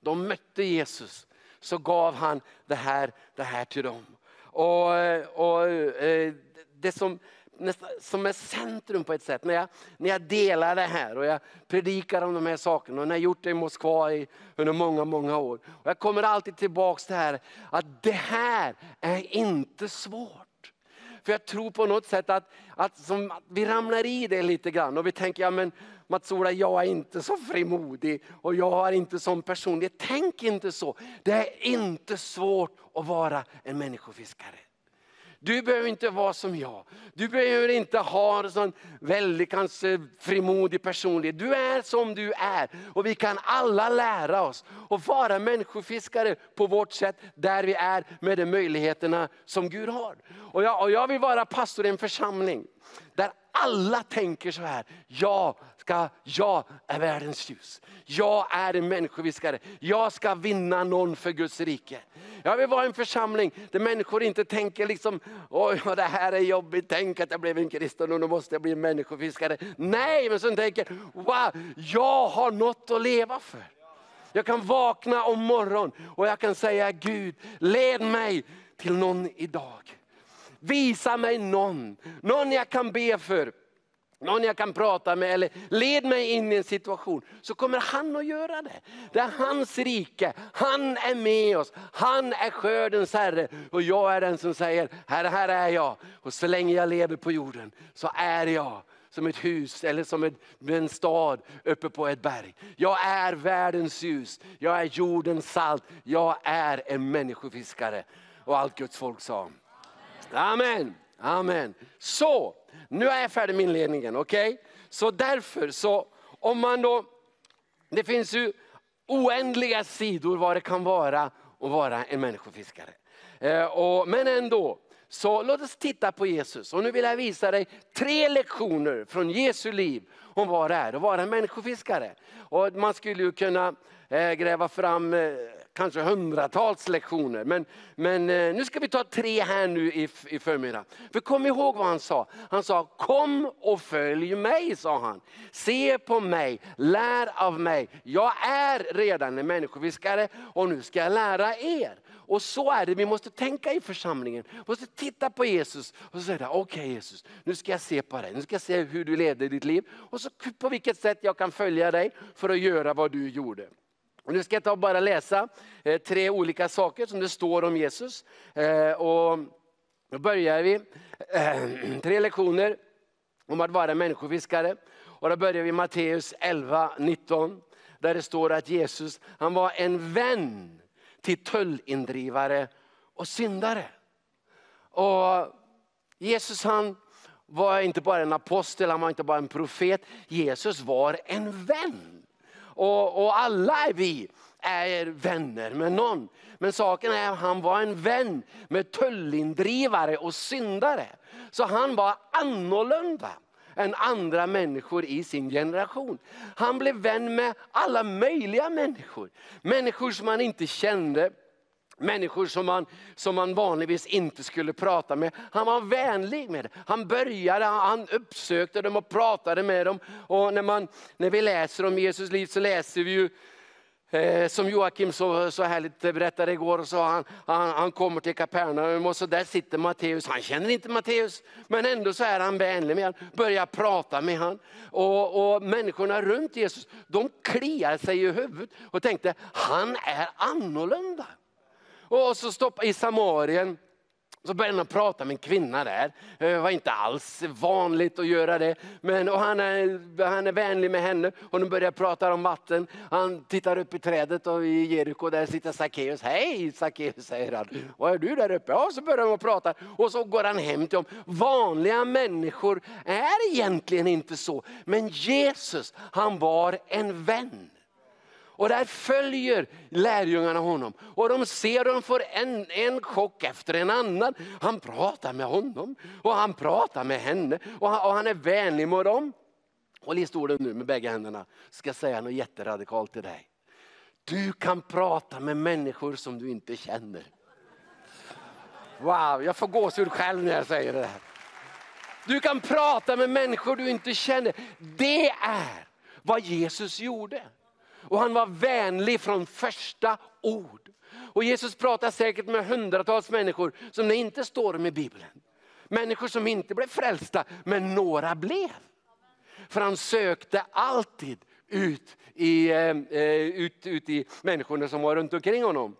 de mötte Jesus så gav han det här, det här till dem. Och, och eh, det som, som är centrum på ett sätt. När jag, när jag delar det här och jag predikar om de här sakerna och när jag gjort det i Moskva i, under många, många år. Och jag kommer alltid tillbaks till det här att det här är inte svårt. För jag tror på något sätt att, att, som, att vi ramlar i det lite grann och vi tänker, ja men Mats-Ola jag är inte så frimodig och jag har inte sån personlighet. Tänk inte så. Det är inte svårt att vara en människofiskare. Du behöver inte vara som jag. Du behöver inte ha en sån väldigt kanske frimodig personlighet. Du är som du är. Och vi kan alla lära oss att vara människofiskare på vårt sätt, där vi är med de möjligheterna som Gud har. Och jag, och jag vill vara pastor i en församling där alla tänker så här, jag, ska, jag är världens ljus. Jag är en människoviskare. Jag ska vinna någon för Guds rike. Jag vill vara en församling där människor inte tänker liksom, oj det här är jobbigt, tänk att jag blev en kristen och nu måste jag bli en människofiskare. Nej, men som tänker, wow, jag har något att leva för. Jag kan vakna om morgonen och jag kan säga Gud, led mig till någon idag. Visa mig någon, någon jag kan be för. Någon jag kan prata med eller led mig in i en situation. Så kommer han att göra det. Det är hans rike, han är med oss. Han är skördens herre och jag är den som säger, här, här är jag. Och så länge jag lever på jorden så är jag som ett hus eller som ett, en stad uppe på ett berg. Jag är världens ljus, jag är jordens salt, jag är en människofiskare. Och allt Guds folk sa. Amen. Amen. Så, nu är jag färdig med inledningen. Okay? Så därför, så om man då, det finns ju oändliga sidor vad det kan vara att vara en människofiskare. Eh, och, men ändå, så låt oss titta på Jesus. Och nu vill jag visa dig tre lektioner från Jesu liv om vad det är att vara en människofiskare. Och man skulle ju kunna eh, gräva fram eh, kanske hundratals lektioner. Men, men eh, nu ska vi ta tre här nu i, i förmiddag. För kom ihåg vad han sa. Han sa kom och följ mig, sa han. Se på mig, lär av mig. Jag är redan en människoviskare och nu ska jag lära er. Och så är det, vi måste tänka i församlingen. Vi måste titta på Jesus och säga, okej okay, Jesus, nu ska jag se på dig. Nu ska jag se hur du levde ditt liv och så på vilket sätt jag kan följa dig för att göra vad du gjorde. Och nu ska jag ta och bara läsa eh, tre olika saker som det står om Jesus. Eh, och då börjar vi. Eh, tre lektioner om att vara människofiskare. Och då börjar vi Matteus 11, 19. Där det står att Jesus han var en vän till tullindrivare och syndare. Och Jesus han var inte bara en apostel, han var inte bara en profet. Jesus var en vän. Och, och alla är vi är vänner med någon. Men saken är att han var en vän med tullindrivare och syndare. Så han var annorlunda än andra människor i sin generation. Han blev vän med alla möjliga människor. Människor som han inte kände, Människor som man, som man vanligtvis inte skulle prata med. Han var vänlig med det. Han började, han uppsökte dem och pratade med dem. Och när, man, när vi läser om Jesus liv så läser vi ju Eh, som Joakim så, så härligt berättade igår, så han, han, han kommer till Kapernaum och så där sitter Matteus. Han känner inte Matteus, men ändå så är han vänlig med honom, börjar prata med honom. Och, och människorna runt Jesus, de kliar sig i huvudet och tänkte, han är annorlunda. Och så stoppar i Samarien, så började han prata med en kvinna där. Det var inte alls vanligt att göra det. Men, och han, är, han är vänlig med henne och de börjar prata om vatten. Han tittar upp i trädet och i Jeriko där sitter Sackeus. Hej Sackeus säger han. Vad är du där uppe? Ja, så börjar de prata och så går han hem till dem. Vanliga människor är egentligen inte så. Men Jesus han var en vän. Och där följer lärjungarna honom. Och de ser och de får en, en chock efter en annan. Han pratar med honom och han pratar med henne och han, och han är vänlig mot dem. Håll i stolen nu med bägge händerna. Ska jag säga något jätteradikalt till dig. Du kan prata med människor som du inte känner. Wow, jag får gåshud själv när jag säger det här. Du kan prata med människor du inte känner. Det är vad Jesus gjorde. Och han var vänlig från första ord. Och Jesus pratar säkert med hundratals människor som det inte står om i Bibeln. Människor som inte blev frälsta, men några blev. För han sökte alltid ut i, eh, eh ut, ut i människorna som var runt omkring honom.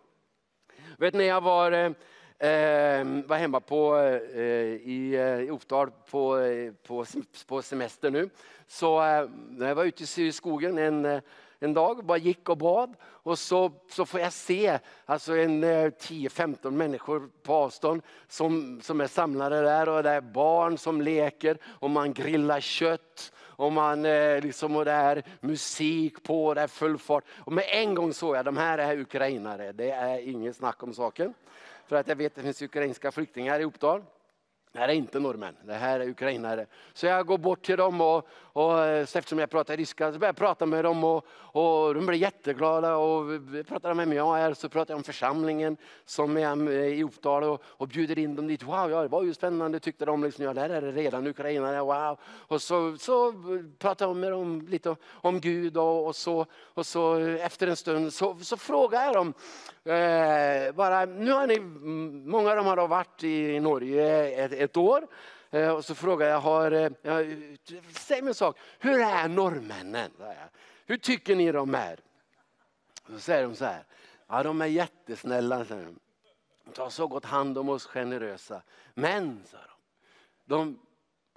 Vet när jag var, eh, eh, var hemma på, eh, i, eh, i Ofdal på, på, på semester nu, så eh, när jag var ute i skogen en en dag, bara gick och bad. Och så, så får jag se alltså en eh, 10-15 människor på avstånd som, som är samlade där. Och det är barn som leker och man grillar kött. Och, man, eh, liksom, och det är musik på, det är full fart. Och med en gång såg jag, de här är ukrainare. Det är inget snack om saken. För att jag vet att det finns ukrainska flyktingar i Uppdal. Det här är inte norrmän, det här är ukrainare. Så jag går bort till dem och, och eh, eftersom jag pratar ryska så började jag prata med dem och, och de blev jätteglada. Och pratade med mig jag är så pratade jag om församlingen som är eh, i Opdal och, och bjuder in dem dit. Wow, ja, det var ju spännande tyckte de. Liksom, ja, där är det redan ukrainare, wow. Och så, så pratade jag med dem lite om Gud och, och, så, och så eh, efter en stund så, så frågade jag dem. Eh, bara, nu har ni, många av dem har varit i Norge ett, ett år. Eh, och så frågar jag, har, eh, jag, säg mig en sak, hur är norrmännen? Hur tycker ni de är? Så säger de så här, ja de är jättesnälla. Säger de. de tar så gott hand om oss generösa. Men, sa de, de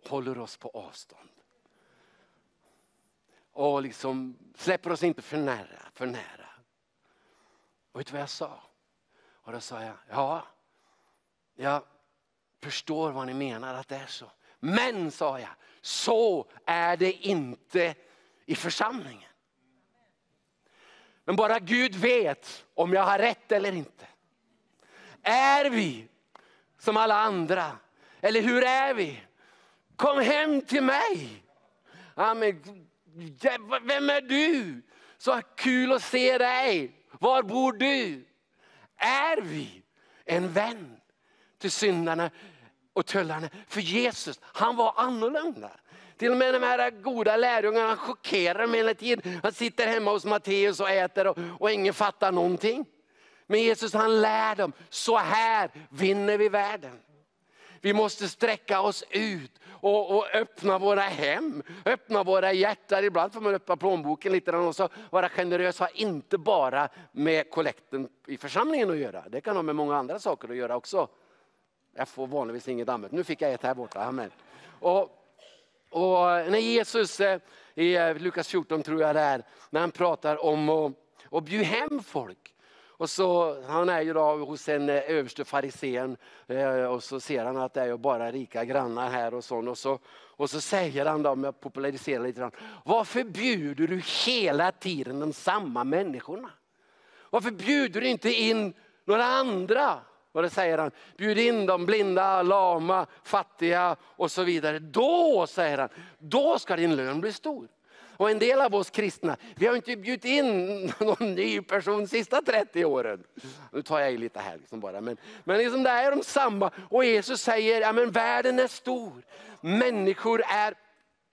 håller oss på avstånd. Och liksom släpper oss inte för nära. För nära. Och vet du vad jag sa? Och då sa jag, ja, jag förstår vad ni menar att det är så. Men, sa jag, så är det inte i församlingen. Men bara Gud vet om jag har rätt eller inte. Är vi som alla andra? Eller hur är vi? Kom hem till mig. Ja, men, vem är du? Så kul att se dig. Var bor du? Är vi en vän till syndarna och tullarna? För Jesus, han var annorlunda. Till och med de här goda lärjungarna chockerar mig hela tiden. Han sitter hemma hos Matteus och äter och, och ingen fattar någonting. Men Jesus han lär dem, så här vinner vi världen. Vi måste sträcka oss ut och, och, öppna våra hem, öppna våra hjärtan. Ibland får man öppna plånboken lite och så vara generös har inte bara med kollekten i församlingen att göra. Det kan ha med många andra saker att göra också. Jag får vanligtvis inget amen. Nu fick jag ett här borta. Amen. Och, och när Jesus eh, i eh, Lukas 14 tror jag det är, när han pratar om att, att bjuda hem folk. Och så, han är ju då hos en eh, överste farisén och så ser han att det är bara rika grannar här och sånt. Och så, och så säger han då, om jag populariserar lite grann, varför bjuder du hela tiden de samma människorna? Varför bjuder du inte in några andra? Och det säger han, bjud in de blinda, lama, fattiga och så vidare. Då, säger han, då ska din lön bli stor. Och en del av oss kristna, vi har inte bjudit in någon ny person de sista 30 åren. Nu tar jag i lite här liksom bara. Men, men liksom det är de samma. Och Jesus säger, ja men världen är stor. Människor är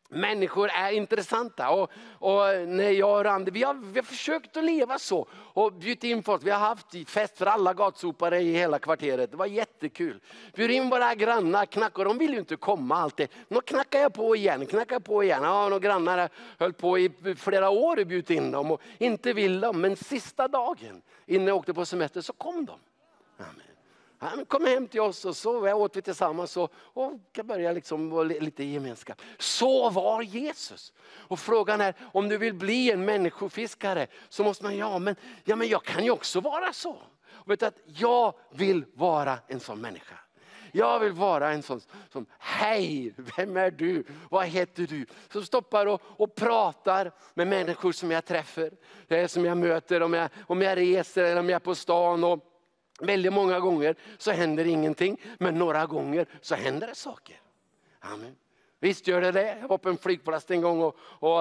Människor är intressanta och, och när jag och Randi, vi har, vi har försökt att leva så och bjudit in folk. Vi har haft fest för alla gatsopare i hela kvarteret. Det var jättekul. Bjud in våra grannar, knackar, de vill ju inte komma alltid. Nu knackar jag på igen, knackar på igen. Ja, några grannar höll på i flera år och bjudit in dem och inte vill de. Men sista dagen innan jag åkte på semester så kom de. Amen. Han kom hem till oss och så åt vi tillsammans och, och började liksom vara lite gemenskap. Så var Jesus. Och frågan är om du vill bli en människofiskare så måste man, ja men, ja, men jag kan ju också vara så. Och vet att jag vill vara en sån människa. Jag vill vara en sån som, hej, vem är du? Vad heter du? Som stoppar och, och pratar med människor som jag träffar, eh, som jag möter, om jag, om jag reser eller om jag är på stan. Och, Väldigt många gånger så händer ingenting, men några gånger så händer det saker. Amen. Visst gör det det. Jag var på en flygplats en gång och, och,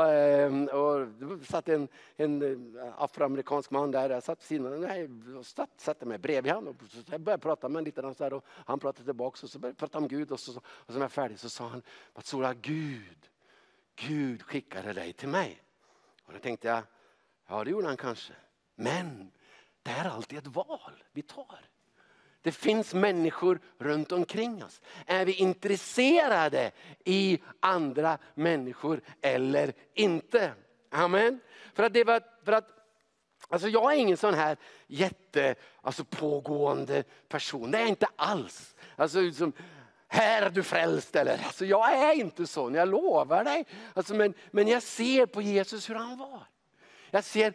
och, och det satt en, en eh, afroamerikansk man där. Jag satt, sidan, nej, satt, satte mig bredvid honom och jag började prata med honom lite. och han pratade tillbaka och så började jag prata om Gud. Och så, och så när jag var färdig så sa han, Matsola, Gud, Gud skickade dig till mig. Och då tänkte jag, ja det gjorde han kanske. Men det är alltid ett val vi tar. Det finns människor runt omkring oss. Är vi intresserade i andra människor eller inte? Amen. För att det var, för att, alltså jag är ingen sån här jätte, alltså pågående person. Det är jag inte alls. Alltså, liksom, här är du frälst. Eller, alltså jag är inte sån, jag lovar dig. Alltså, men, men jag ser på Jesus hur han var. Jag ser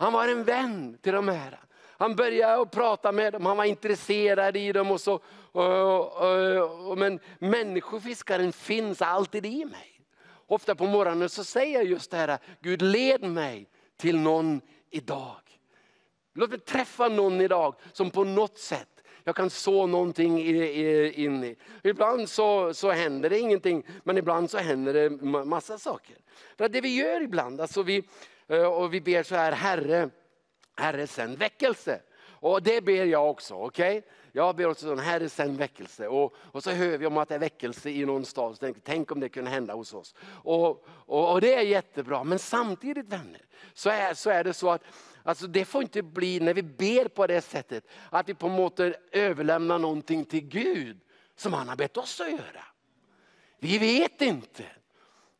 han var en vän till de här. Han började att prata med dem, han var intresserad i dem. Och så, och, och, och, men människofiskaren finns alltid i mig. Ofta på morgonen så säger jag just det här, Gud led mig till någon idag. Låt mig träffa någon idag som på något sätt jag kan så någonting in i. Ibland så, så händer det ingenting, men ibland så händer det massa saker. För det vi gör ibland, alltså vi, Eh, och vi ber så här, Herre, Herre sänd väckelse. Och det ber jag också, okej? Okay? Jag ber också sån Herre sänd väckelse. Och, och så hör vi om att det är väckelse i någon stad. Så tänk, tänk om det kunde hända hos oss. Och, och, och, det är jättebra. Men samtidigt vänner, så är, så är det så att alltså det får inte bli när vi ber på det sättet, att vi på något sätt överlämnar någonting till Gud som han har bett oss att göra. Vi vet inte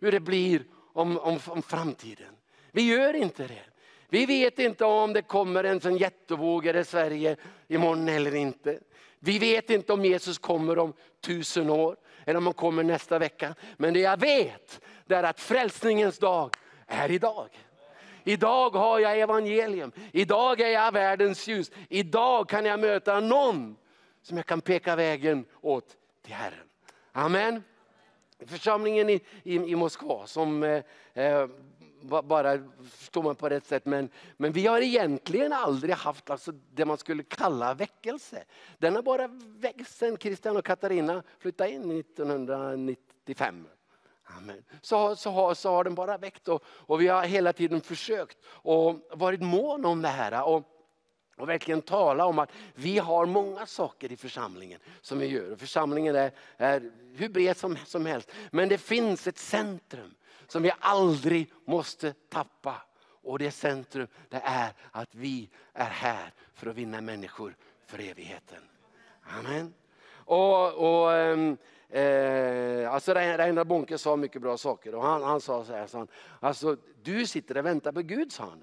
hur det blir om, om, om framtiden. Vi gör inte det. Vi vet inte om det kommer en sån jättevåg i Sverige imorgon eller inte. Vi vet inte om Jesus kommer om tusen år eller om han kommer nästa vecka. Men det jag vet det är att frälsningens dag är idag. Idag har jag evangelium. Idag är jag världens ljus. Idag kan jag möta någon som jag kan peka vägen åt till Herren. Amen. Församlingen i, i, i Moskva som eh, eh bara förstår man på rätt sätt. Men, men vi har egentligen aldrig haft alltså det man skulle kalla väckelse. Den har bara växt sen Christian och Katarina flyttade in 1995. Amen. Så, så, har, så har den bara väckt och, och vi har hela tiden försökt och varit mån om det här. Och, och verkligen tala om att vi har många saker i församlingen som vi gör. Församlingen är, är hur bred som, som helst. Men det finns ett centrum som vi aldrig måste tappa. Och det centrum det är att vi är här för att vinna människor för evigheten. Amen. Och, och ehm, eh, alltså Reinhard Bonke sa mycket bra saker och han, han sa så här, sa han, alltså, du sitter och väntar på Gud sa han.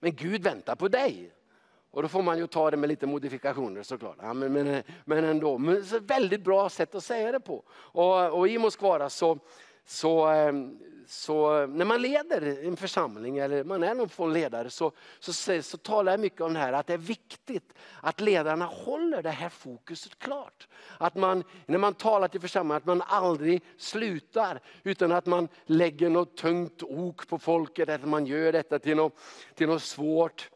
Men Gud väntar på dig. Och då får man ju ta det med lite modifikationer såklart. Ja, men, men, men ändå, men väldigt bra sätt att säga det på. Och, och i Moskva så, så, ehm, så när man leder en församling eller man är någon form ledare så, så, så talar jag mycket om det här att det är viktigt att ledarna håller det här fokuset klart. Att man, när man talar till församlingen, att man aldrig slutar utan att man lägger något tungt ok på folket, att man gör detta till något, till något svårt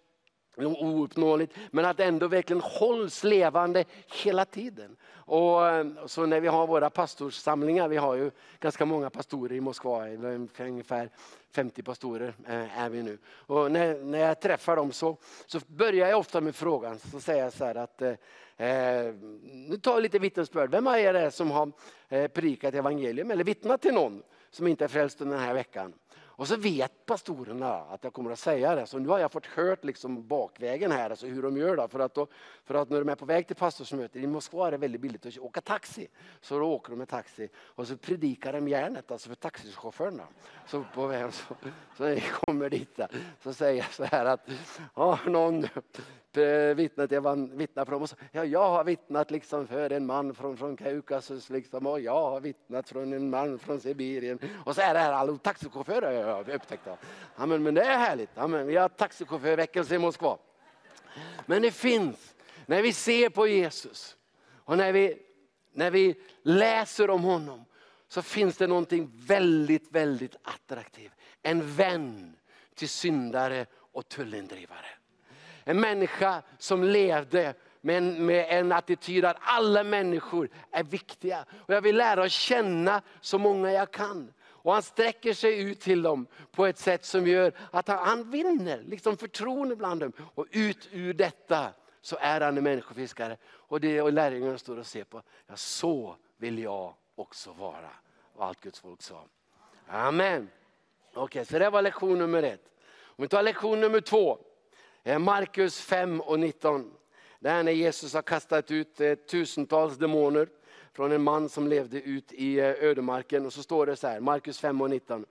ouppnåeligt, men att det ändå verkligen hålls levande hela tiden. Och eh, så när vi har våra pastorssamlingar, vi har ju ganska många pastorer i Moskva, ungefär 50 pastorer eh, är vi nu. Och när, när jag träffar dem så, så börjar jag ofta med frågan, så säger jag så här att eh, eh nu tar jag lite vittnesbörd. Vem av er är det som har eh, predikat evangelium eller vittnat till någon som inte är frälst under den här veckan. Och så vet pastorerna att jag kommer att säga det. Så nu har jag fått hört liksom bakvägen här, alltså hur de gör. Då. För, att då, för att när de är på väg till pastorsmötet i Moskva är det väldigt billigt att åka taxi. Så då åker de med taxi och så predikar de järnet alltså för taxichaufförerna. Så på vägen så, så när kommer dit så säger jag så här att ja, någon Eh, vittnat, jag dem. Och så, ja, jag har vittnat liksom för en man från, från Kaukasus liksom, och jag har vittnat från en man från Sibirien. Och så är det här alla taxichaufförer jag upptäckt. Ja, men, men det är härligt, ja, men vi har taxichaufförväckelse i Moskva. Men det finns, när vi ser på Jesus och när vi, när vi läser om honom så finns det någonting väldigt, väldigt attraktivt. En vän till syndare och tullindrivare. En människa som levde med en, med en attityd att alla människor är viktiga. Och jag vill lära känna så många jag kan. Och han sträcker sig ut till dem på ett sätt som gör att han, han vinner liksom förtroende bland dem. Och ut ur detta så är han en människofiskare. Och, det, och lärjungarna står och ser på, ja så vill jag också vara. Och allt Guds folk sa. Amen. Okej, okay, så det var lektion nummer ett. Om vi tar lektion nummer två. Eh, Markus 5 och 19. Det är när Jesus har kastat ut eh, tusentals demoner från en man som levde ut i eh, ödemarken. Och så står det så här, Markus 5 och 19.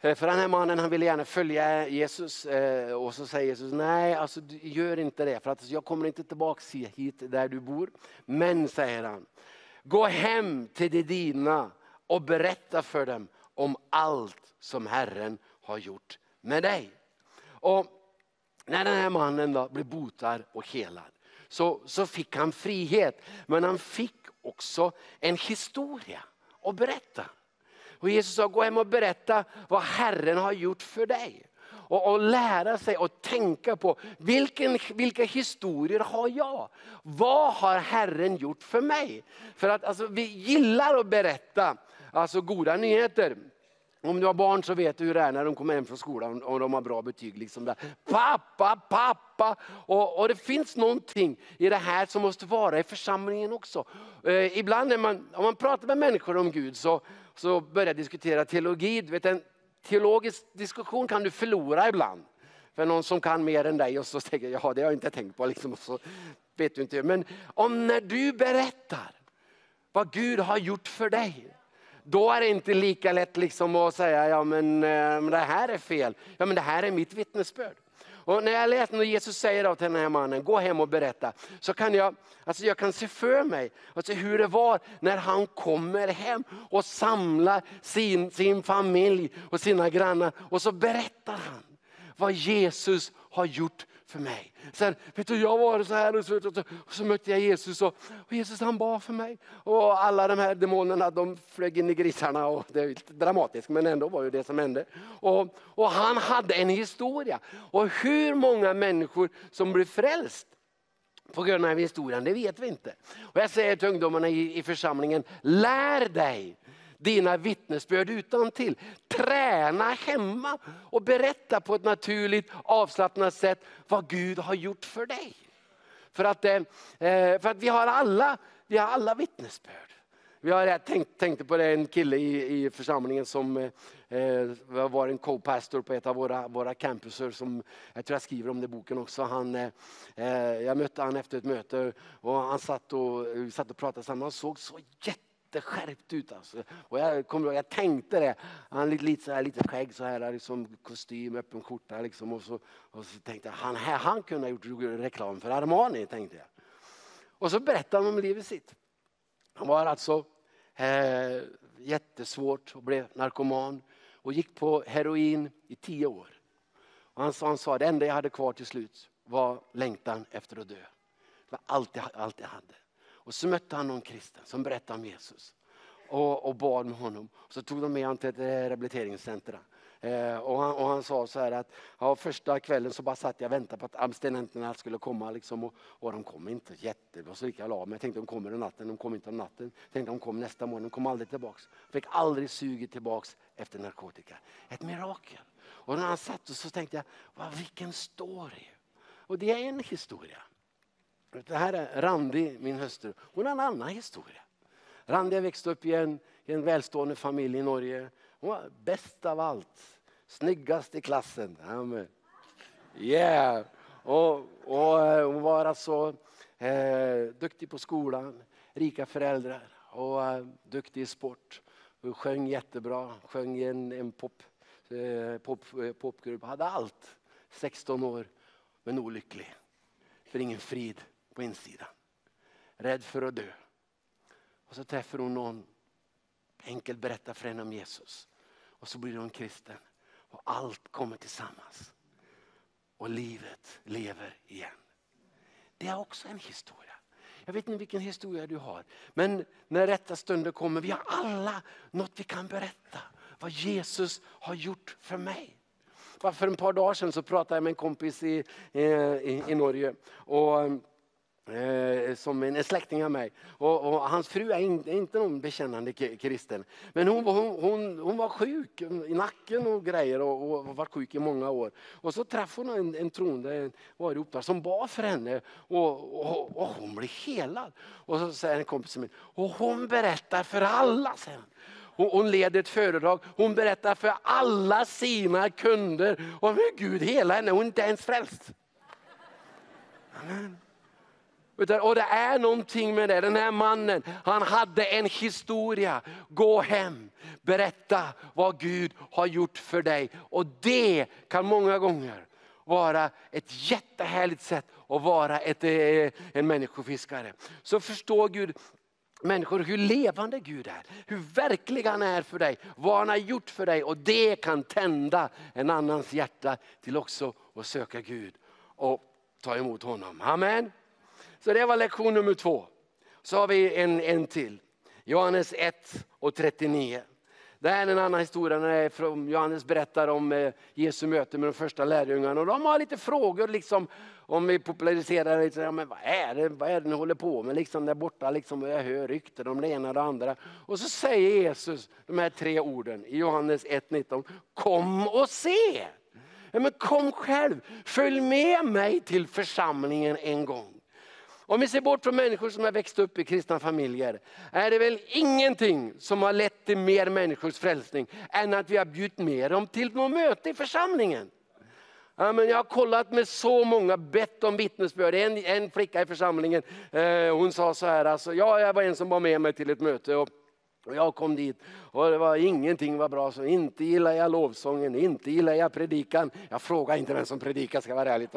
För den här mannen han ville gärna följa Jesus och så säger Jesus, nej alltså, gör inte det för att jag kommer inte tillbaka hit där du bor. Men säger han, gå hem till de dina och berätta för dem om allt som Herren har gjort med dig. Och när den här mannen då blev botad och helad så, så fick han frihet. Men han fick också en historia att berätta. Och Jesus sa, gå hem och berätta vad Herren har gjort för dig. Och, och lära sig och tänka på vilken, vilka historier har jag? Vad har Herren gjort för mig? För att alltså, vi gillar att berätta alltså, goda nyheter. Om du har barn så vet du hur det är när de kommer hem från skolan och de har bra betyg. Liksom där. Pappa, pappa! Och, och, det finns någonting i det här som måste vara i församlingen också. Eh, ibland när man, om man pratar med människor om Gud så, så börjar diskutera teologi. Du vet, en teologisk diskussion kan du förlora ibland. För någon som kan mer än dig och så tänker jag, ja det har jag inte tänkt på. Liksom, och så vet du inte. Men om när du berättar vad Gud har gjort för dig då är det inte lika lätt liksom att säga, ja men, eh, men det här är fel. Ja men det här är mitt vittnesbörd. Och när jag läser när Jesus säger till den här mannen, gå hem och berätta. Så kan jag, alltså jag kan se för mig alltså hur det var när han kommer hem och samlar sin, sin familj och sina grannar. Och så berättar han vad Jesus har gjort för mig. Sen, vet du, jag var så här och så, och så, och så mötte jag Jesus och, och, Jesus han bad för mig. Och alla de här demonerna de flög in i grisarna och det är lite dramatiskt men ändå var det det som hände. Och, och han hade en historia. Och hur många människor som blev frälst på grund av historien, det vet vi inte. Och jag säger till ungdomarna i, i församlingen, lär dig dina vittnesbörd utan till. Träna hemma och berätta på ett naturligt avslappnat sätt vad Gud har gjort för dig. För att, eh, eh, för att vi har alla, vi har alla vittnesbörd. Vi har tänkt, tänkte på det, en kille i, i församlingen som eh, eh, var en co-pastor på ett av våra, våra campuser. Som, jag tror jag skriver om det i boken också. Han, eh, jag mötte han efter ett möte och han satt och, vi satt och pratade samman. Han såg så jätte jätteskärpt ut. Alltså. Och jag, kom, jag tänkte det. Han hade lite, så här, lite skägg, så här, liksom, kostym, öppen skjorta. Liksom, och, så, och så tänkte jag, han, han kunde ha gjort reklam för Armani. Tänkte jag. Och så berättade han om livet sitt. Han var alltså eh, jättesvårt och blev narkoman och gick på heroin i tio år. Och han, han sa det enda jag hade kvar till slut var längtan efter att dö. Det var allt jag, allt jag hade. Och så mötte han någon kristen som berättade om Jesus. Och, och bad med honom. Så tog de med honom till ett eh, rehabiliteringscenter. Eh, och, han, och, han, sa så här att ja, första kvällen så bara satt jag och väntade på att abstinenterna skulle komma. Liksom, och, och de kom inte. Jättebra. så gick jag la mig. Jag tänkte de kommer en natten, de kom inte om natten. Jag tänkte de kom nästa morgon, de kom aldrig tillbaks. Fick aldrig suget tillbaks efter narkotika. Ett mirakel. Och när han satt så tänkte jag, vad, vilken story. Och det är en historia. Det här är Randi, min hustru. Hon har en annan historia. Randi växte upp i en, i en välstående familj i Norge. Hon var bäst av allt. Snyggast i klassen. Amen. Yeah! Och, och eh, hon var alltså eh, duktig på skolan, rika föräldrar och eh, duktig i sport. Hon sjöng jättebra, sjöng i en, en pop, eh, pop, eh, popgrupp, hade allt. 16 år, men olycklig. För ingen frid på insidan. Rädd för att dö. Och så träffar hon någon, enkel berättar för henne om Jesus. Och så blir hon kristen. Och allt kommer tillsammans. Och livet lever igen. Det är också en historia. Jag vet inte vilken historia du har. Men när rätta stunder kommer, vi har alla något vi kan berätta. Vad Jesus har gjort för mig. Bara För ett par dagar sedan så pratade jag med en kompis i, eh, i, i Norge. Och, ehm, Eh, som en, släkting av mig. Och, och hans fru är, in, inte någon bekännande kristen. Men hon, var- hon, hon, hon var sjuk i nacken och grejer och, och var sjuk i många år. Och så träffade hon en, en troende var som bad för henne och, och, och hon blev helad. Och så säger en kompis till mig, och hon berättar för alla. Säger han. Hon, leder ett föredrag, hon berättar för alla sina kunder om hur Gud helar henne. Hon är inte ens frälst. Utan, och det är någonting med det. Den här mannen, han hade en historia. Gå hem, berätta vad Gud har gjort för dig. Och det kan många gånger vara ett jättehärligt sätt att vara ett, eh, en människofiskare. Så förstår Gud människor hur levande Gud är. Hur verklig han är för dig. Vad han har gjort för dig. Och det kan tända en annans hjärta till också att söka Gud och ta emot honom. Amen. Så det var lektion nummer två. Så har vi en, en till. Johannes 1 och 39. Det här är en annan historia när Johannes berättar om eh, Jesu möte med de första lärjungarna. Och de har lite frågor liksom, om vi populariserar det. så, Ja, men vad, är det, vad är det ni håller på med liksom, där borta? Liksom, jag hör rykten om det ena och det andra. Och så säger Jesus de här tre orden i Johannes 1.19. Kom och se! Ja, men kom själv, följ med mig till församlingen en gång. Om vi ser bort från människor som har växt upp i kristna familjer, är det väl ingenting som har lett till mer människors frälsning än att vi har bjudit med dem till något möte i församlingen. Ja, men jag har kollat med så många, bett om vittnesbörd. En, en flicka i församlingen eh, hon sa så här, alltså, ja, jag var en som var med mig till ett möte. Och och jag kom dit och det var ingenting var bra. Så inte gillar jag lovsången, inte gillar jag predikan. Jag frågar inte vem som predikar ska vara ärlig.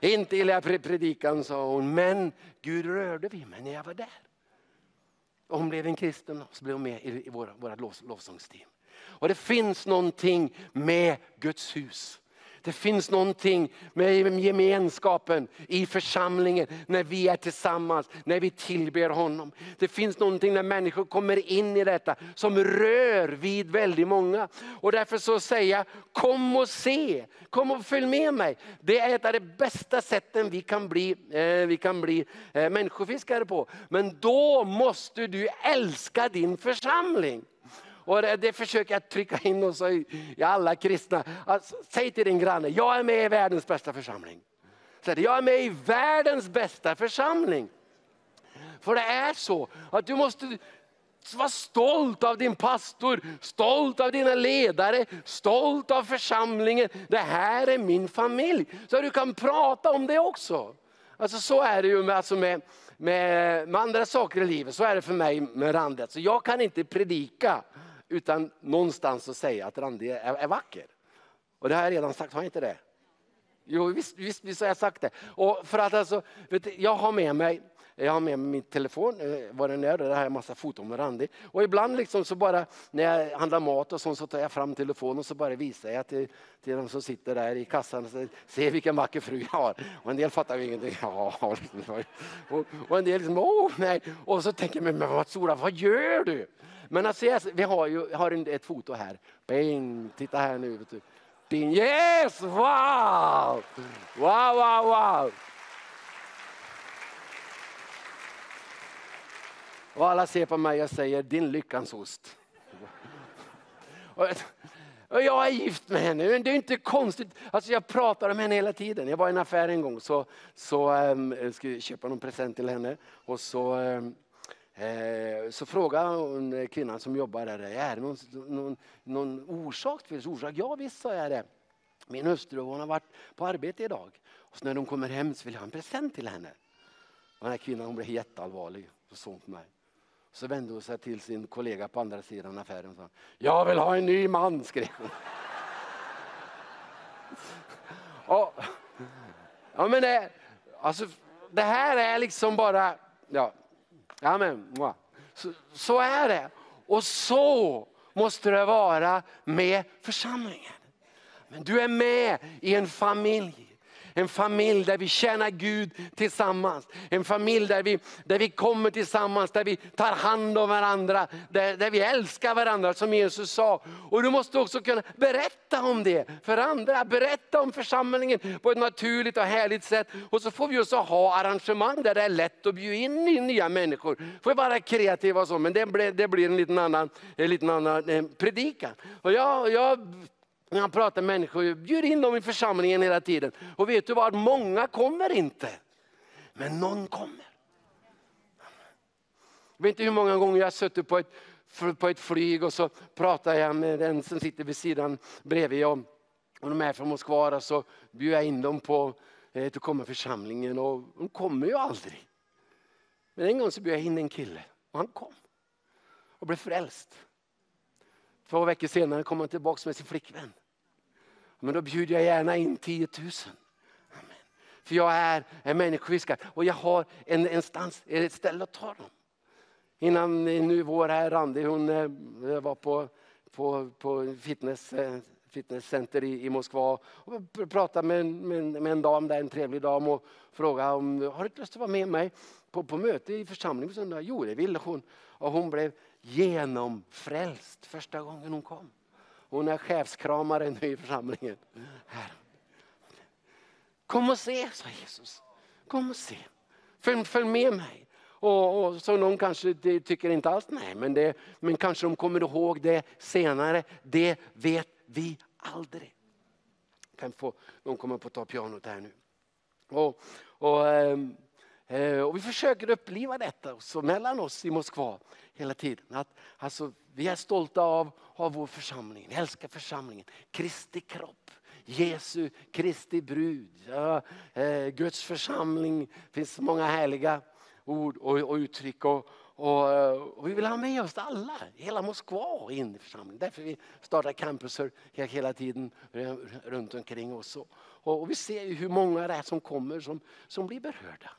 Inte gillar jag predikan sa hon, men Gud rörde vid mig när jag var där. Och hon blev en kristen och så blev hon med i, i våra, våra lov, lovsångsteam. Och det finns någonting med Guds hus. Det finns någonting med gemenskapen i församlingen när vi är tillsammans, när vi tillber honom. Det finns någonting när människor kommer in i detta som rör vid väldigt många. Och därför så säger jag, kom och se, kom och följ med mig. Det är ett av de bästa sätten vi kan bli, eh, vi kan bli eh, människofiskare på. Men då måste du älska din församling. Och det, det försöker jag trycka in oss i, i alla kristna. Alltså, säg till din granne, jag är med i världens bästa församling. Säg det, jag är med i världens bästa församling. För det är så att du måste vara stolt av din pastor, stolt av dina ledare, stolt av församlingen. Det här är min familj. Så du kan prata om det också. Alltså så är det ju med, alltså med, med, med andra saker i livet. Så är det för mig med Randet. Så jag kan inte predika utan någonstans att säga att Randi är, är vacker. Och det har jag redan sagt, har jag inte det? Jo, visst, visst, visst har jag sagt det. Och för att alltså, vet du, jag har med mig jag har med mig min telefon, eh, vad den är, och där har jag massa foton med Randi. Och ibland liksom så bara när jag handlar mat och sånt så tar jag fram telefonen och så bara visar jag till, till de som sitter där i kassan och säger, se vilken vacker fru jag har. Och en del fattar ju ingenting. Ja, och, och en del liksom, åh nej. Och så tänker jag, men vad Sora, vad gör du? Men alltså, jag- vi har ju har en- ett foto här. Bing, titta här nu. Vet du. Bing, yes, wow! Wow, wow, wow! Och alla ser på mig och säger, din lyckans ost. Och, jag är gift med henne, men det är inte konstigt. Alltså jag pratar om henne hela tiden. Jag var i en affär en gång så, så um, skulle jag köpa någon present till henne. Och så um, Så frågade hon kvinnan som jobbar där, är det någon, någon, någon orsak till? Orsak? Ja visst sa jag det. Min hustru hon har varit på arbete idag. Och så när de kommer hem så vill jag ha en present till henne. Och den här kvinnan hon blev jätteallvarlig och såg på mig. Så vände hon sig till sin kollega på andra sidan affären och sa Jag vill ha en ny man, skrev hon. Och, ja, men det, alltså, det här är liksom bara, ja, ja men, så, så är det. Och så måste det vara med församlingen. Men du är med i en familj. En familj där vi tjänar Gud tillsammans. En familj där vi, där vi kommer tillsammans, där vi tar hand om varandra. Där, där vi älskar varandra som Jesus sa. Och du måste också kunna berätta om det för andra. Berätta om församlingen på ett naturligt och härligt sätt. Och så får vi också ha arrangemang där det är lätt att bjuda in nya människor. Får vara kreativa och så, men det blir, det blir en liten annan, en liten annan eh, predikan. Och jag, jag när han pratar med människor, bjud in dem i församlingen hela tiden. Och vet du vad, många kommer inte. Men någon kommer. Jag vet inte hur många gånger jag har suttit på ett, på ett flyg och så pratar jag med den som sitter vid sidan bredvid. Och, och de är från Moskva och så bjuder jag in dem på eh, att komma församlingen och de kommer ju aldrig. Men en gång så bjöd jag in en kille och han kom och blev frälst. Två veckor senare kom han tillbaka med sin flickvän. Men då bjuder jag gärna in 10 000. Amen. För jag är en människofiskare och jag har en, en stans, ett ställe att ta dem. Innan nu vår här, Randi, hon eh, var på, på, på fitness, eh, fitnesscenter i, i Moskva och pratade med, med, med en dam där, en trevlig dam och frågade om har du inte lust att vara med mig på, på möte i församlingen på söndag? Jo, det ville hon. Och hon blev genomfrälst första gången hon kom. Hon är chefskramare nu i församlingen. Här. Kom och se, sa Jesus. Kom och se. Följ, följ med mig. Och, och, så någon kanske de tycker inte alls nej, men, det, men kanske de kommer ihåg det senare. Det vet vi aldrig. Kan få, de kommer på att ta pianot här nu. Och, och, ehm, Eh, och vi försöker uppliva detta också mellan oss i Moskva hela tiden. Att, alltså, vi är stolta av, av vår församling, vi älskar församlingen. Kristi kropp, Jesu, Kristi brud, ja, eh, Guds församling. Det finns många härliga ord och, och uttryck. Och, och, eh, och, vi vill ha med oss alla, hela Moskva in i församlingen. Därför vi startar campuser hela tiden runt omkring oss. Och, och vi ser ju hur många det är som kommer som, som blir berörda.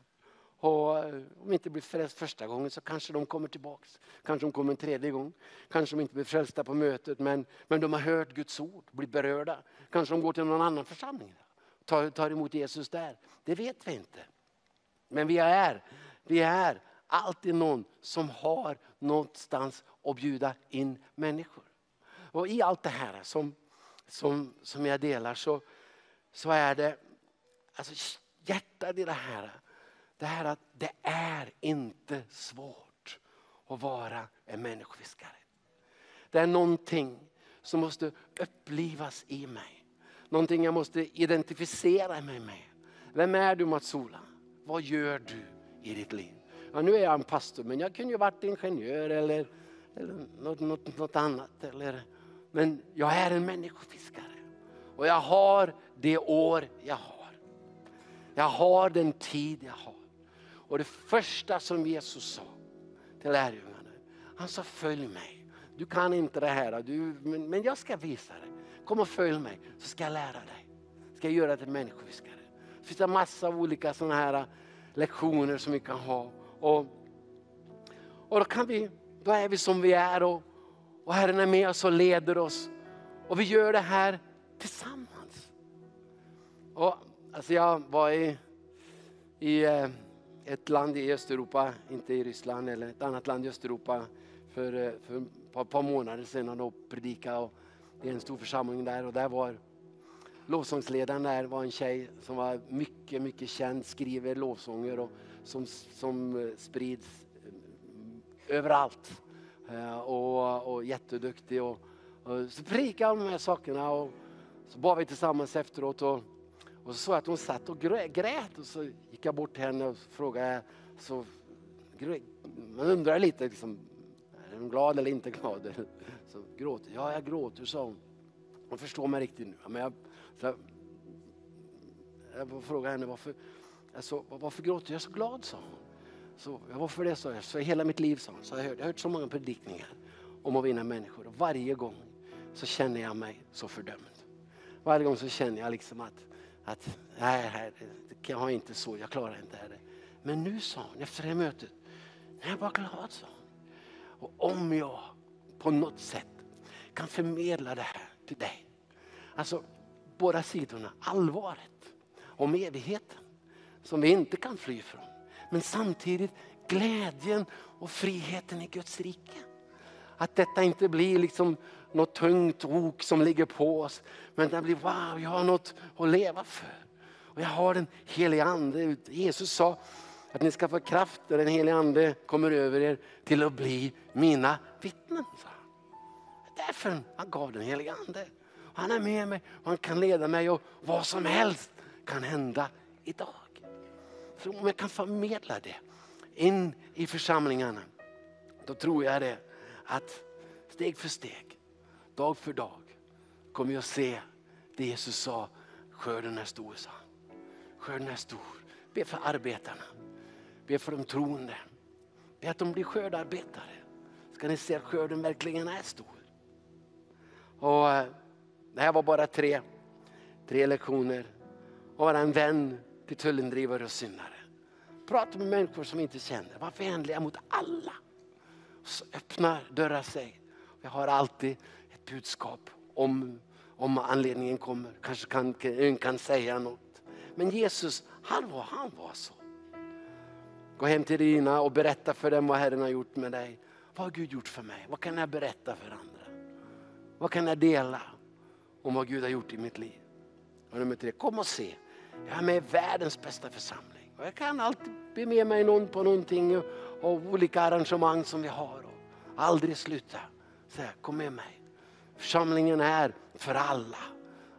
Och eh, om de inte blir frälst första gången så kanske de kommer tillbaks. Kanske de kommer en tredje gång. Kanske de inte blir frälsta på mötet men, men de har hört Guds ord, blir berörda. Kanske de går till någon annan församling. Tar, tar emot Jesus där. Det vet vi inte. Men vi är, vi är alltid någon som har någonstans att bjuda in människor. Och i allt det här som, som, som jag delar så, så är det alltså hjärtat i det här det här att det är inte svårt att vara en människofiskare. Det är någonting som måste upplivas i mig. Någonting jag måste identifiera mig med. Vem är du Mats-Ola? Vad gör du i ditt liv? Ja, nu är jag en pastor men jag kunde ju varit ingenjör eller, eller något, något, något annat. Eller, men jag är en människofiskare. Och jag har det år jag har. Jag har den tid jag har. Och det första som Jesus sa till lärjungarna, han sa följ mig. Du kan inte det här, du, men, men jag ska visa dig. Kom och följ mig så ska jag lära dig. Ska jag göra dig till människofiskare. Det finns en massa olika sådana här lektioner som vi kan ha. Och, och då, kan vi, då är vi som vi är och, och Herren är med oss och leder oss. Och vi gör det här tillsammans. Och, alltså jag var i, i eh, ett land i Östeuropa, inte i Ryssland eller ett annat land i Östeuropa för, eh, för ett par, par månader sedan och predikade. Och det är en stor församling där och där var lovsångsledaren där var en tjej som var mycket, mycket känd, skriver lovsånger och som, som eh, sprids eh, överallt. Och, och jätteduktig. Och, och så predikade om de här sakerna och så bad vi tillsammans efteråt. Och, och så såg jag att hon satt och grät och så gick jag bort till henne och frågade, så man undrar lite, liksom, är hon glad eller inte glad? Så gråter, ja jag gråter, sa hon. Hon förstår mig riktigt nu. Men jag, så jag, jag frågade henne varför, alltså, varför gråter jag så glad, sa hon. Så, varför det, sa jag. Så hela mitt liv, sa hon. Så jag, hört, jag har hört så många predikningar om att vinna människor. Och varje gång så känner jag mig så fördömd. Varje gång så känner jag liksom att, att nej, herre, jag har inte så, jag klarar inte det. Men nu sa hon, efter det mötet, nu jag var glad, sa hon. Och om jag på något sätt kan förmedla det här till dig. Alltså båda sidorna, allvaret om evigheten som vi inte kan fly ifrån. Men samtidigt glädjen och friheten i Guds rike. Att detta inte blir liksom något tungt ok som ligger på oss. Men det blir wow, jag har något att leva för. Och jag har den helige ande. Jesus sa att ni ska få kraft när den helige ande kommer över er till att bli mina vittnen. sa. Därför han gav den helige ande. Han är med mig och han kan leda mig och vad som helst kan hända idag. Så om jag kan förmedla det in i församlingarna, då tror jag det att steg för steg, dag för dag, kommer jag se det Jesus sa, skörden är stor, sa han. Skörden är stor. Be för arbetarna, be för de troende, be att de blir skördarbetare. Ska ni se att skörden verkligen är stor. Och eh, det här var bara tre, tre lektioner. Och vara en vän till tullindrivare och syndare. Prata med människor som inte känner. Var vänliga mot alla. Så öppnar dörrar sig. Jag har alltid budskap om, om anledningen kommer. Kanske kan, kan, kan säga något. Men Jesus, han var, han var så. Gå hem till dina och berätta för dem vad Herren har gjort med dig. Vad har Gud gjort för mig? Vad kan jag berätta för andra? Vad kan jag dela om vad Gud har gjort i mitt liv? Och nummer tre, kom och se. Jag är med i världens bästa församling. Och jag kan alltid be med mig någon på någonting och, och olika arrangemang som vi har. Och aldrig sluta säga, kom med mig. Församlingen är för alla.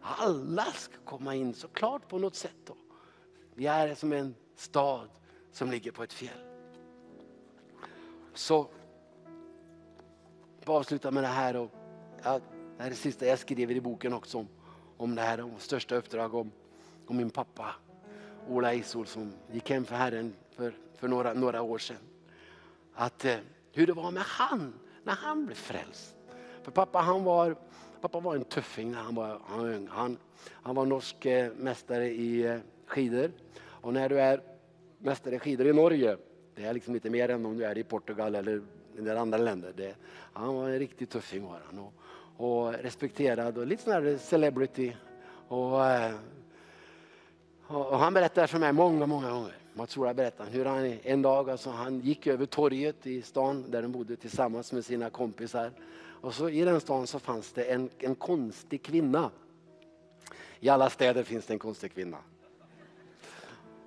Alla ska komma in såklart på något sätt. Då. Vi är som en stad som ligger på ett fjäll. Så jag avsluta med det här. Och, ja, det här är det sista jag skriver i boken också om, om det här. Om största uppdrag om, om min pappa Ola Isol som gick hem för Herren för, för några, några år sedan. Att, eh, hur det var med han när han blev frälst. För pappa han var, pappa var en tuffing när han var han var ung. Han, han var norsk eh, mästare i eh, skidor. Och när du är mästare i skidor i Norge, det är liksom lite mer än om du är i Portugal eller en del andra länder. Det, han var en riktig tuffing var han. Och, och respekterad och lite sån här celebrity. Och, eh, och han berättar för mig många, många gånger. Mats Ola berättade hur han en dag alltså, han gick över torget i stan där de bodde tillsammans med sina kompisar. Och så i den stan så fanns det en, en konstig kvinna. I alla städer finns det en konstig kvinna.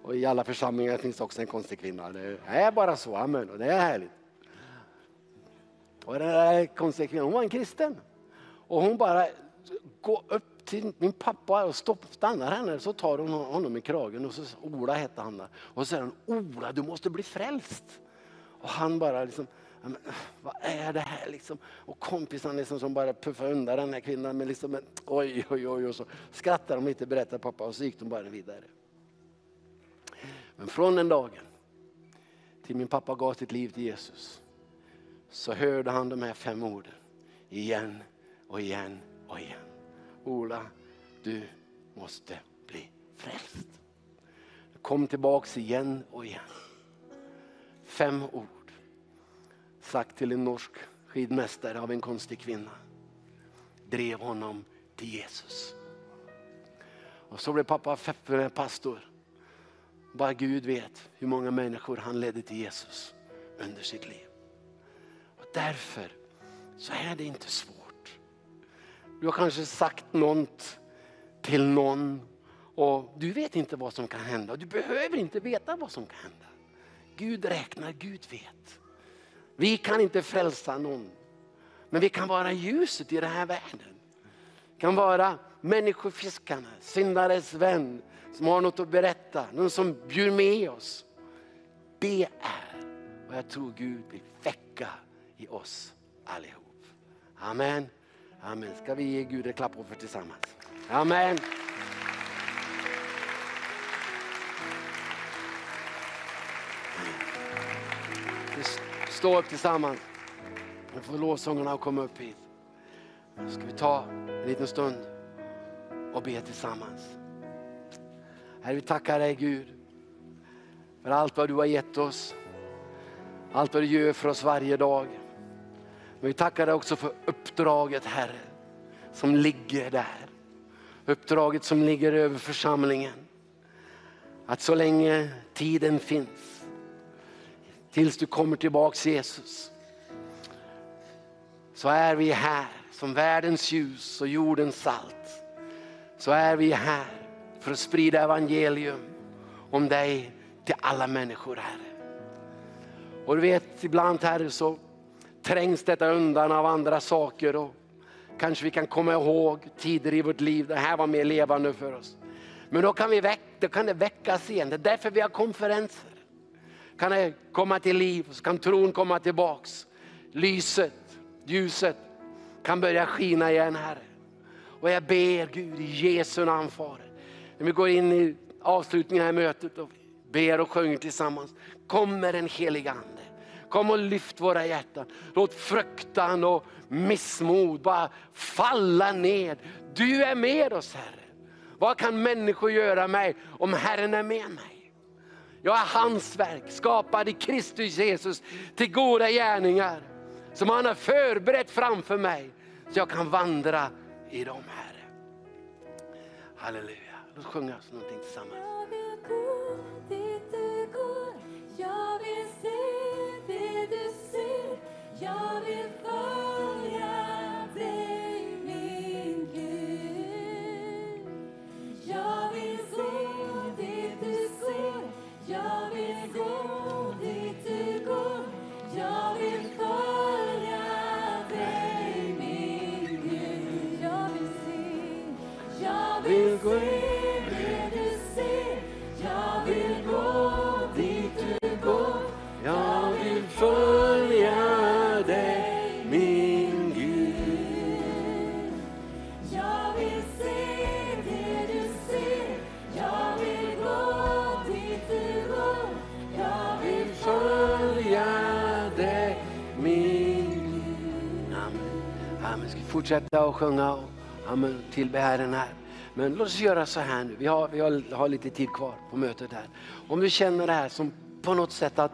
Och i alla församlingar finns det också en konstig kvinna. Det är bara så, amen. Och det är härligt. Och den där konstiga kvinnan, hon var en kristen. Och hon bara går upp till min pappa och stopp, stannar henne. Så tar hon honom i kragen och så Ola hette han där. Och så säger hon, Ola du måste bli frälst. Och han bara liksom, "Men, äh, vad är det här liksom? Och kompisarna liksom som bara puffar undan den här kvinnan. Men liksom, oj, oj, oj. Och så skrattar de lite, berättar pappa. Och så gick de bara vidare. Men från den dagen till min pappa gav sitt liv till Jesus så hörde han de här fem orden igen och igen och igen. Ola, du måste bli frälst. Kom tillbaks igen och igen. Fem ord sagt till en norsk skidmästare av en konstig kvinna. Drev honom till Jesus. Och så blev pappa pastor. Bara Gud vet hur många människor han ledde till Jesus under sitt liv. Och därför så är det inte svårt. Du har kanske sagt något till någon och du vet inte vad som kan hända. Du behöver inte veta vad som kan hända. Gud räknar, Gud vet. Vi kan inte frälsa någon. Men vi kan vara ljuset i den här världen. Vi kan vara människofiskarna, syndares vän som har något att berätta, någon som bjuder med oss. Det är vad jag tror Gud vill väcka i oss allihop. Amen. Amen. Ska vi ge Gud en klapp för tillsammans? Amen. Vi Stå upp tillsammans. Nu får lovsångarna komma upp hit. Nu ska vi ta en liten stund och be tillsammans. Herre, vi tackar dig Gud för allt vad du har gett oss. Allt vad du gör för oss varje dag. Men vi tackar dig också för uppdraget Herre, som ligger där. Uppdraget som ligger över församlingen. Att så länge tiden finns, tills du kommer tillbaks Jesus, så är vi här som världens ljus och jordens salt. Så är vi här för att sprida evangelium om dig till alla människor Herre. Och du vet ibland Herre så trängs detta undan av andra saker och kanske vi kan komma ihåg tider i vårt liv det här var mer levande för oss. Men då kan, vi väck, då kan det väckas igen, det är därför vi har konferenser. Kan det komma till liv, så kan tron komma tillbaks. Lyset, ljuset kan börja skina igen Herre. Och jag ber Gud i Jesu namn Fader. När vi går in i avslutningen av mötet och ber och sjunger tillsammans. Kommer den helige ande. Kom och lyft våra hjärtan. Låt fruktan och missmod bara falla ned. Du är med oss Herre. Vad kan människor göra mig om Herren är med mig? Jag är hans verk, skapad i Kristus Jesus till goda gärningar som han har förberett framför mig så jag kan vandra i dem Herre. Halleluja. Låt oss sjunga någonting tillsammans. Jag vill gå dit du går Jag vill se det du ser Jag vill följa gå se det du ser Jag vill gå dit du går Jag vill följa dig min Gud. Jag vill se det du ser Jag vill gå dit du går Jag vill Följa dig min Gud. Amen. Amen. Ska fortsätta att sjunga amen, tillbe Herren här. Men låt oss göra så här nu. Vi har, vi har, har lite tid kvar på mötet här. Om du känner det här som på något sätt att,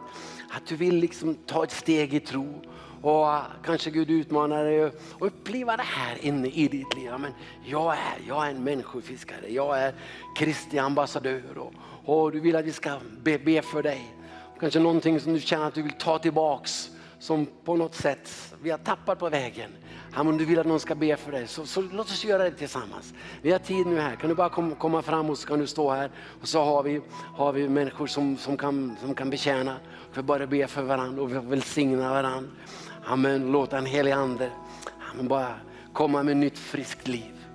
att du vill liksom ta ett steg i tro och ah, kanske Gud utmanar dig att uppleva det här inne i ditt liv. Men jag är, jag är en människofiskare, jag är Kristi ambassadör och, och du vill att vi ska be, be för dig. Kanske någonting som du känner att du vill ta tillbaks som på något sätt vi har tappat på vägen. Om du vill att någon ska be för dig, så, så låt oss göra det tillsammans. Vi har tid nu här, kan du bara kom, komma fram och så kan du stå här och så har vi, har vi människor som, som, kan, som kan betjäna. Vi bara be för varandra och vi välsigna varandra. Amen, låt den helige Ande amen, bara komma med nytt friskt liv.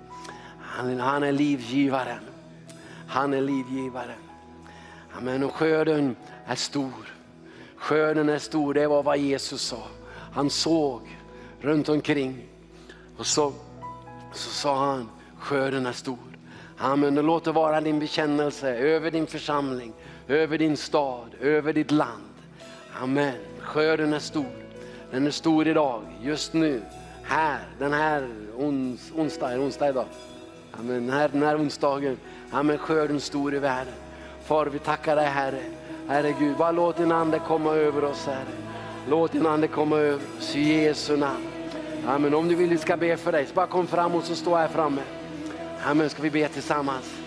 Han, han är livgivaren. Han är livgivaren. Amen, och skörden är stor. Skörden är stor, det var vad Jesus sa. Han såg runt omkring och så, så sa han, skörden är stor. Amen, och låt det vara din bekännelse över din församling, över din stad, över ditt land. Amen, skörden är stor. Den är stor idag, just nu, här, den här ons, onsdag, onsdag idag. Amen, den här, den här onsdagen, amen, skörden stor i världen. Far, vi tackar dig Herre. Herre Gud, bara låt din ande komma över oss Herre. Låt din ande komma över oss i Jesu namn. Amen. Om du vill vi ska be för dig, så bara kom fram och så stå här framme. Amen. Ska vi be tillsammans.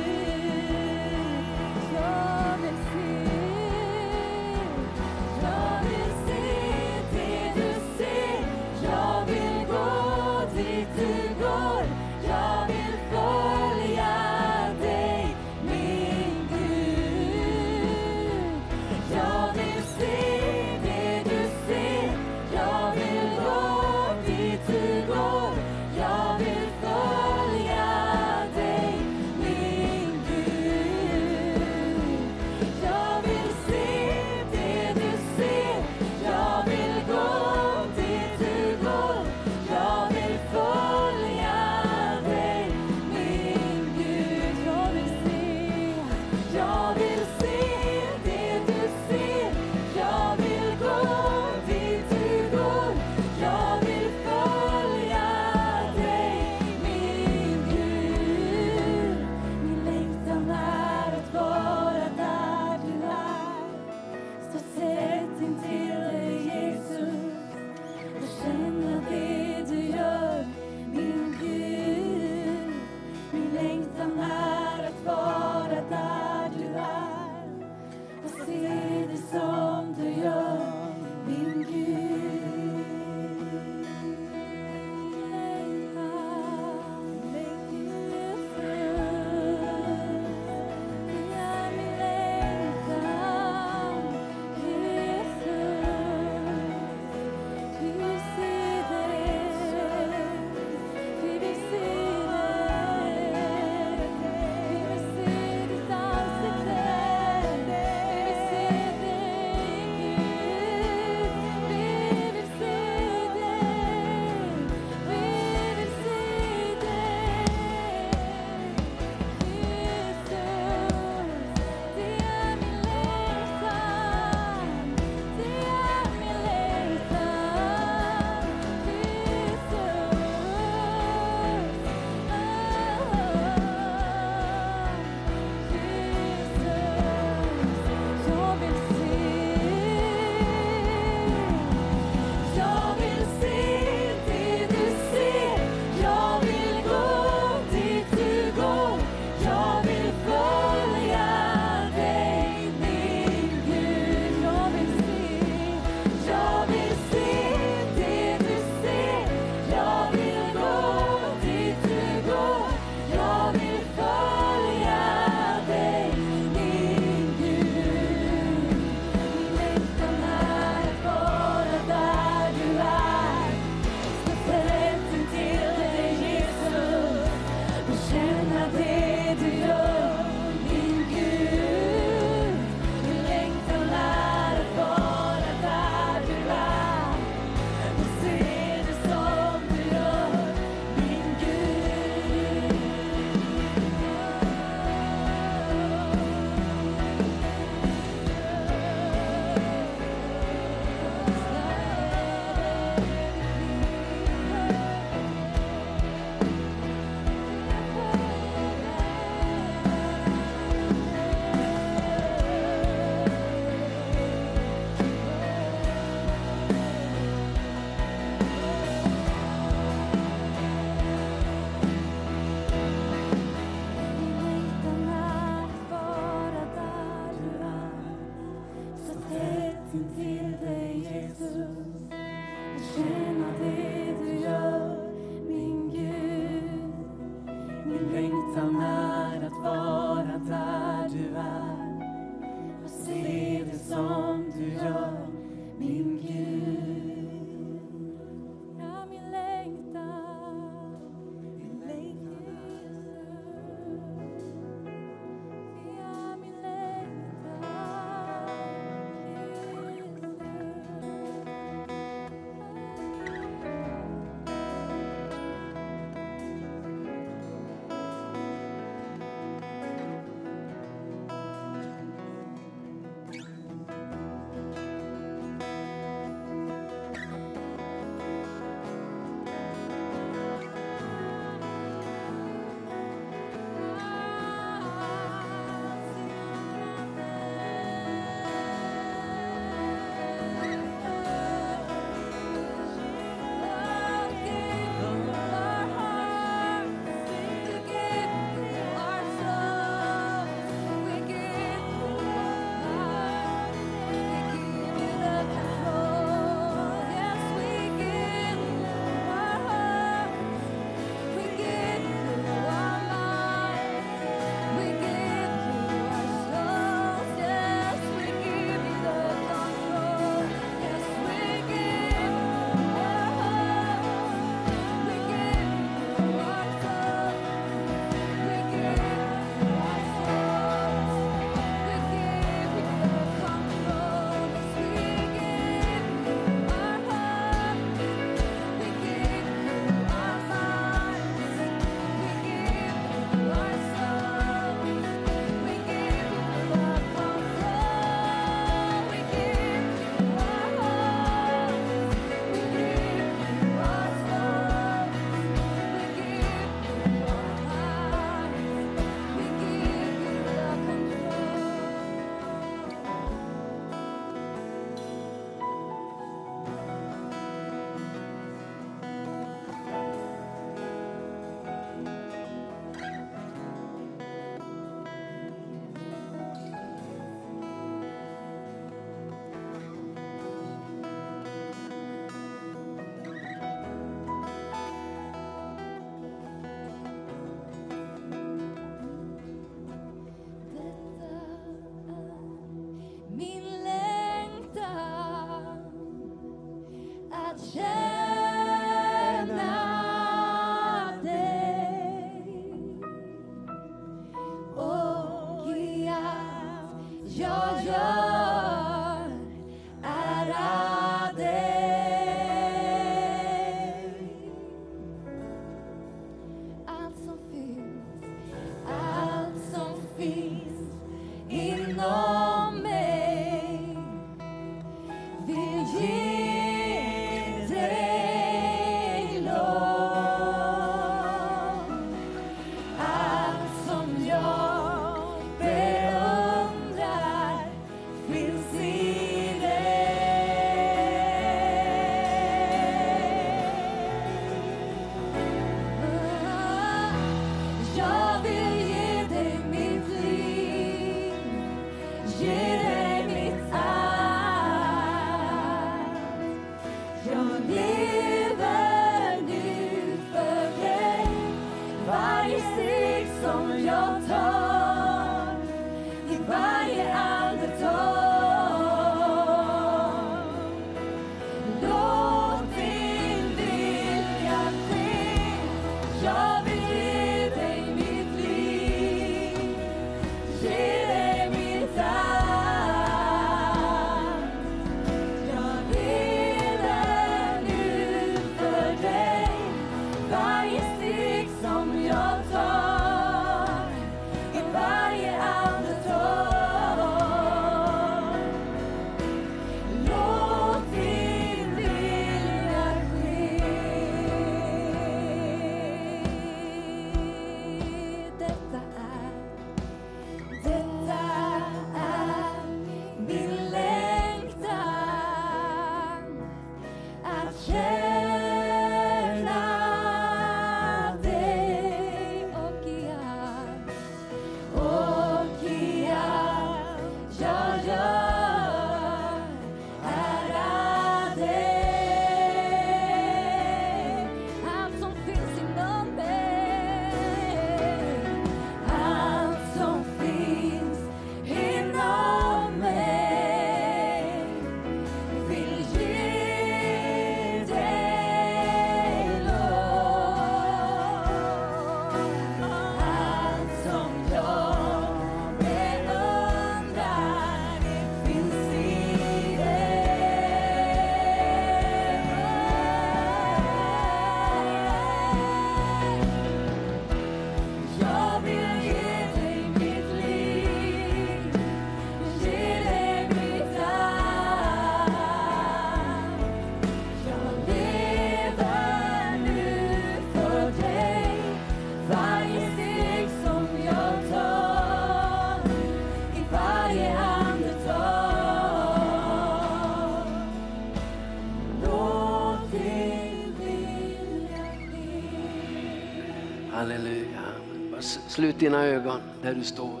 Slut dina ögon där du står.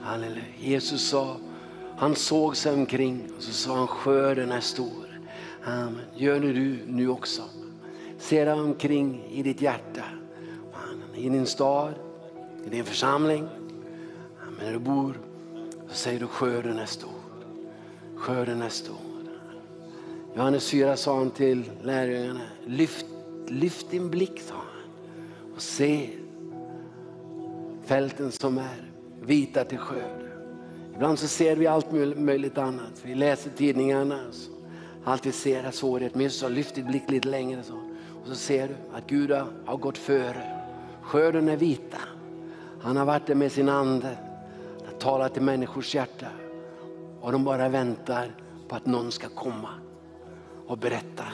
Halleluja. Jesus sa, han såg sig omkring och så sa han skörden är stor. Amen. Gör det du nu också. Se dig omkring i ditt hjärta. I din stad, i din församling. Amen. när du bor. Så säger du skörden är stor. Skörden är stor. Johannes 4 sa han till lärjungarna, lyft, lyft din blick sa han och se fälten som är vita till skörd. Ibland så ser vi allt möjligt annat. Vi läser tidningarna och alltid ser jag svårighet. Men så lyft din blick lite längre så. och så ser du att Gud har gått före. Skörden är vita. Han har varit där med sin ande. Han har talat till människors hjärta. Och de bara väntar på att någon ska komma och berätta.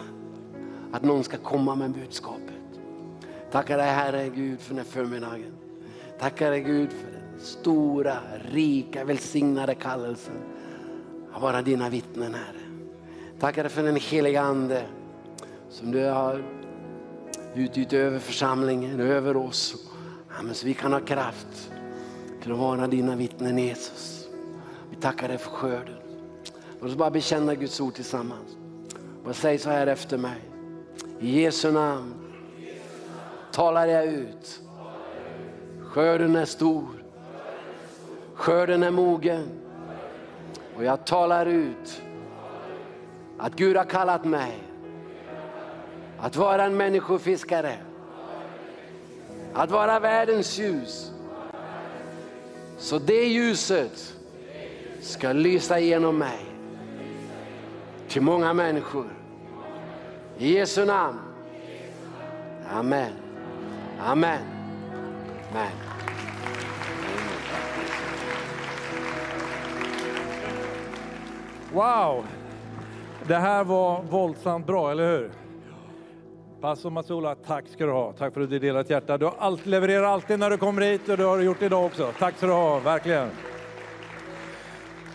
Att någon ska komma med budskapet. Tackar dig Herre Gud för den här förmiddagen. Tackar dig Gud för den stora, rika, välsignade kallelsen att vara dina vittnen Herre. Tackar dig för den heliga Ande som du har utgjutit över församlingen, över oss. Amen, så vi kan ha kraft till att vara dina vittnen Jesus. Vi tackar dig för skörden. Låt oss bara bekänna Guds ord tillsammans. Och säg så här efter mig. I Jesu namn talar jag ut. Skörden är stor. Skörden är mogen. Och jag talar ut att Gud har kallat mig att vara en människofiskare. Att vara världens ljus. Så det ljuset ska lysa genom mig till många människor. I Jesu namn. Amen. Amen. Amen. Wow! Det här var våldsamt bra, eller hur? Pastor Masola, tack ska du ha. Tack för att du delar ett hjärta. Du allt, levererar alltid när du kommer hit och det har du gjort idag också. Tack ska du ha, verkligen.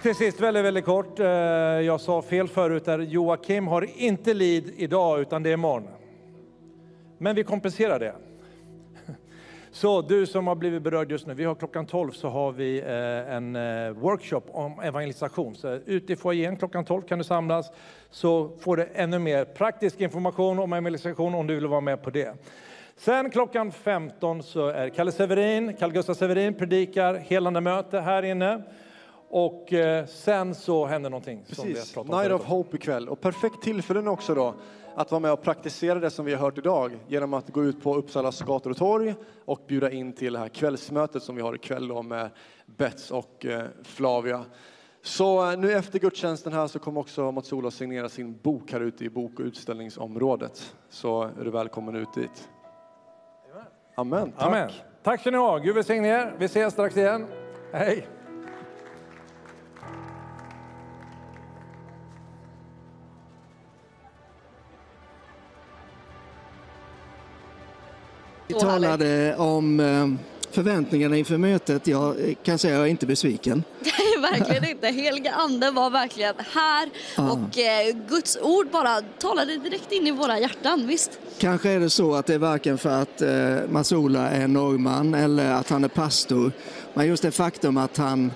Till sist väldigt, väldigt kort. Eh, jag sa fel förut där. Joakim har inte lid idag utan det är imorgon. Men vi kompenserar det. Så du som har blivit berörd just nu, vi har klockan 12 så har vi eh, en eh, workshop om evangelisation. Så ute i foajén klockan 12 kan du samlas så får du ännu mer praktisk information om evangelisation om du vill vara med på det. Sen klockan 15 så är Kalle Severin, Carl Gustaf Severin predikar helande möte här inne. Och eh, sen så händer någonting. Precis, som vi har pratat om Night of Hope ikväll. Och perfekt tillfälle också då att vara med och praktisera det som vi har hört idag genom att gå ut på Uppsalas gator och torg och bjuda in till det här kvällsmötet som vi har ikväll då med Bets och eh, Flavia. Så eh, nu efter gudstjänsten här så kommer också Mats Ola signera sin bok här ute i bok och utställningsområdet. Så är du välkommen ut dit. Amen. Tack. Amen. Tack ska ni ha. Gud välsigne er. Vi ses strax igen. Hej. Vi talade om eh, förväntningarna inför mötet. Jag kan säga att jag är inte besviken. Nej, verkligen inte. Heliga Ande var verkligen här och eh, Guds ord bara talade direkt in i våra hjärtan, visst? Kanske är det så att det är varken för att eh, Mats-Ola är norrman eller att han är pastor, men just det faktum att han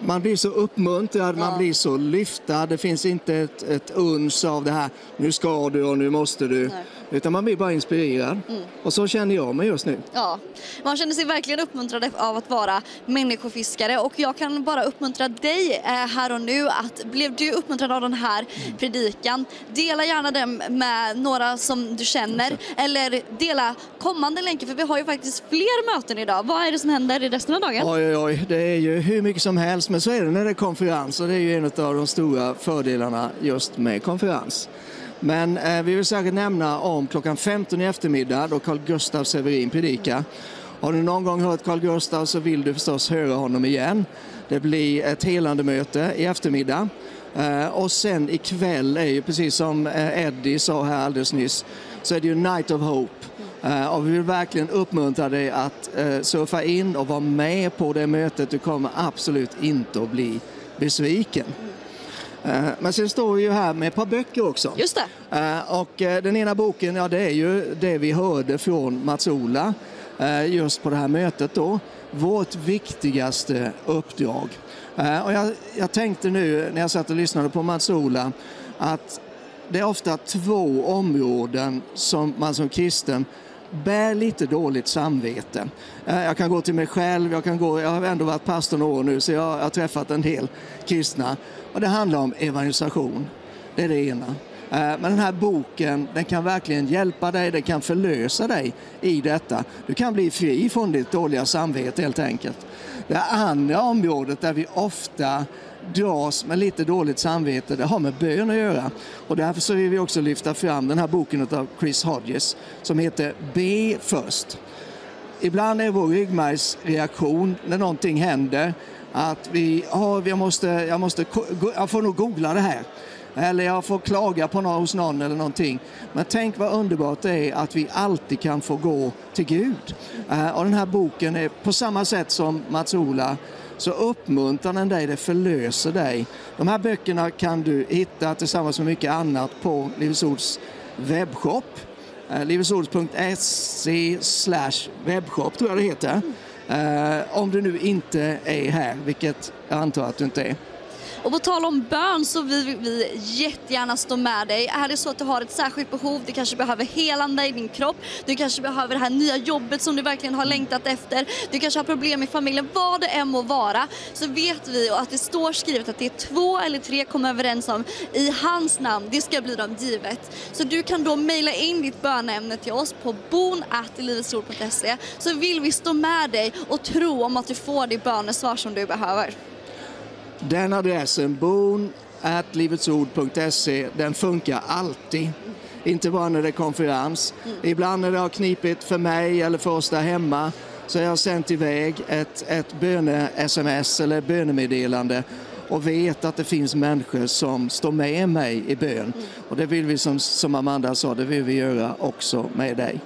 man blir så uppmuntrad, man blir så lyftad. Det finns inte ett, ett uns av det här, nu ska du och nu måste du. Nej. Utan man blir bara inspirerad. Och så känner jag mig just nu. Ja, man känner sig verkligen uppmuntrad av att vara människofiskare och jag kan bara uppmuntra dig eh, här och nu att blev du uppmuntrad av den här predikan, dela gärna den med några som du känner eller dela kommande länkar för vi har ju faktiskt fler möten idag. Vad är det som händer i resten av dagen? Oj, oj, oj, det är ju hur mycket som helst, men så är det när det är konferens och det är ju en av de stora fördelarna just med konferens. Men eh, vi vill särskilt nämna om klockan 15 i eftermiddag då Carl Gustav Severin predikar. Har du någon gång hört Carl Gustav så vill du förstås höra honom igen. Det blir ett helande möte i eftermiddag. Eh, och sen ikväll är ju precis som eh, Eddie sa här alldeles nyss så är det ju Night of Hope. Eh, Och vi vill verkligen uppmuntra dig att eh, surfa in och vara med på det mötet. Du kommer absolut inte att bli besviken. Eh, Men sen står vi ju här med ett par böcker också. Just det. Eh, Och eh, den ena boken, ja det är ju det vi hörde från Mats-Ola. eh, just på det här mötet då, vårt viktigaste uppdrag. Och jag, jag tänkte nu när jag satt och lyssnade på Mats-Ola att det är ofta två områden som man som kristen bär lite dåligt samvete. Jag kan gå till mig själv, jag, kan gå, jag har ändå varit pastor några år nu så jag har träffat en del kristna. Och det handlar om evangelisation. Det är det ena. Eh, men den här boken den kan verkligen hjälpa dig, den kan förlösa dig i detta. Du kan bli fri från ditt dåliga samvete helt enkelt. Det andra området där vi ofta dras med lite dåligt samvete, det har med bön att göra. Och därför så vill vi också lyfta fram den här boken av Chris Hodges som heter Be först. Ibland är vår ryggmärgsreaktion när någonting händer att vi, ja, vi måste, jag, måste, jag får nog googla det här. Eller jag får klaga på någon, hos någon eller någonting. Men tänk vad underbart det är att vi alltid kan få gå till Gud. Eh, och den här boken är på samma sätt som Mats-Ola så uppmuntrar den dig, det förlöser dig. De här böckerna kan du hitta tillsammans med mycket annat på Livets Ords webbshop. Eh, livets webbshop tror jag det heter. Eh, om du nu inte är här, vilket jag antar att du inte är. Och på tal om bön så vill vi jättegärna stå med dig. Är det så att du har ett särskilt behov, du kanske behöver helande i din kropp, du kanske behöver det här nya jobbet som du verkligen har längtat efter, du kanske har problem i familjen, vad det än må vara, så vet vi att det står skrivet att det är två eller tre kommer överens om i hans namn, det ska bli dem givet. Så du kan då mejla in ditt bönämne till oss på bon.livetsord.se så vill vi stå med dig och tro om att du får det bönesvar som du behöver. Den adressen, bon.livetsord.se, den funkar alltid. Inte bara när det är konferens. Ibland när det har knipit för mig eller för oss där hemma så har jag sänt iväg ett, ett böne-sms eller bönemeddelande och vet att det finns människor som står med mig i bön. Och det vill vi, som, som Amanda sa, det vill vi göra också med dig.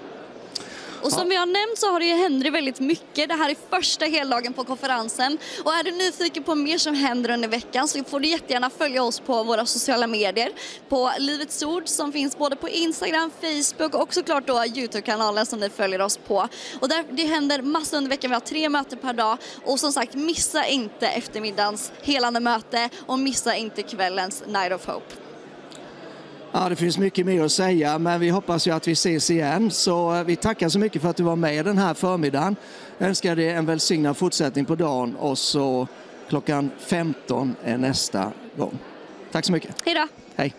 Och som jag har nämnt så har det ju händer väldigt mycket. Det här är första heldagen på konferensen. Och är du nyfiken på mer som händer under veckan så får du jättegärna följa oss på våra sociala medier. På Livets Ord som finns både på Instagram, Facebook och såklart då Youtube-kanalen som ni följer oss på. Och där, det händer massor under veckan. Vi har tre möten per dag. Och som sagt, missa inte eftermiddagens helande möte och missa inte kvällens Night of Hope. Ja, det finns mycket mer att säga, men vi hoppas ju att vi ses igen. Så eh, vi tackar så mycket för att du var med den här förmiddagen. Jag önskar dig en välsignad fortsättning på dagen och så klockan 15 är nästa gång. Tack så mycket. Hej då! Hej.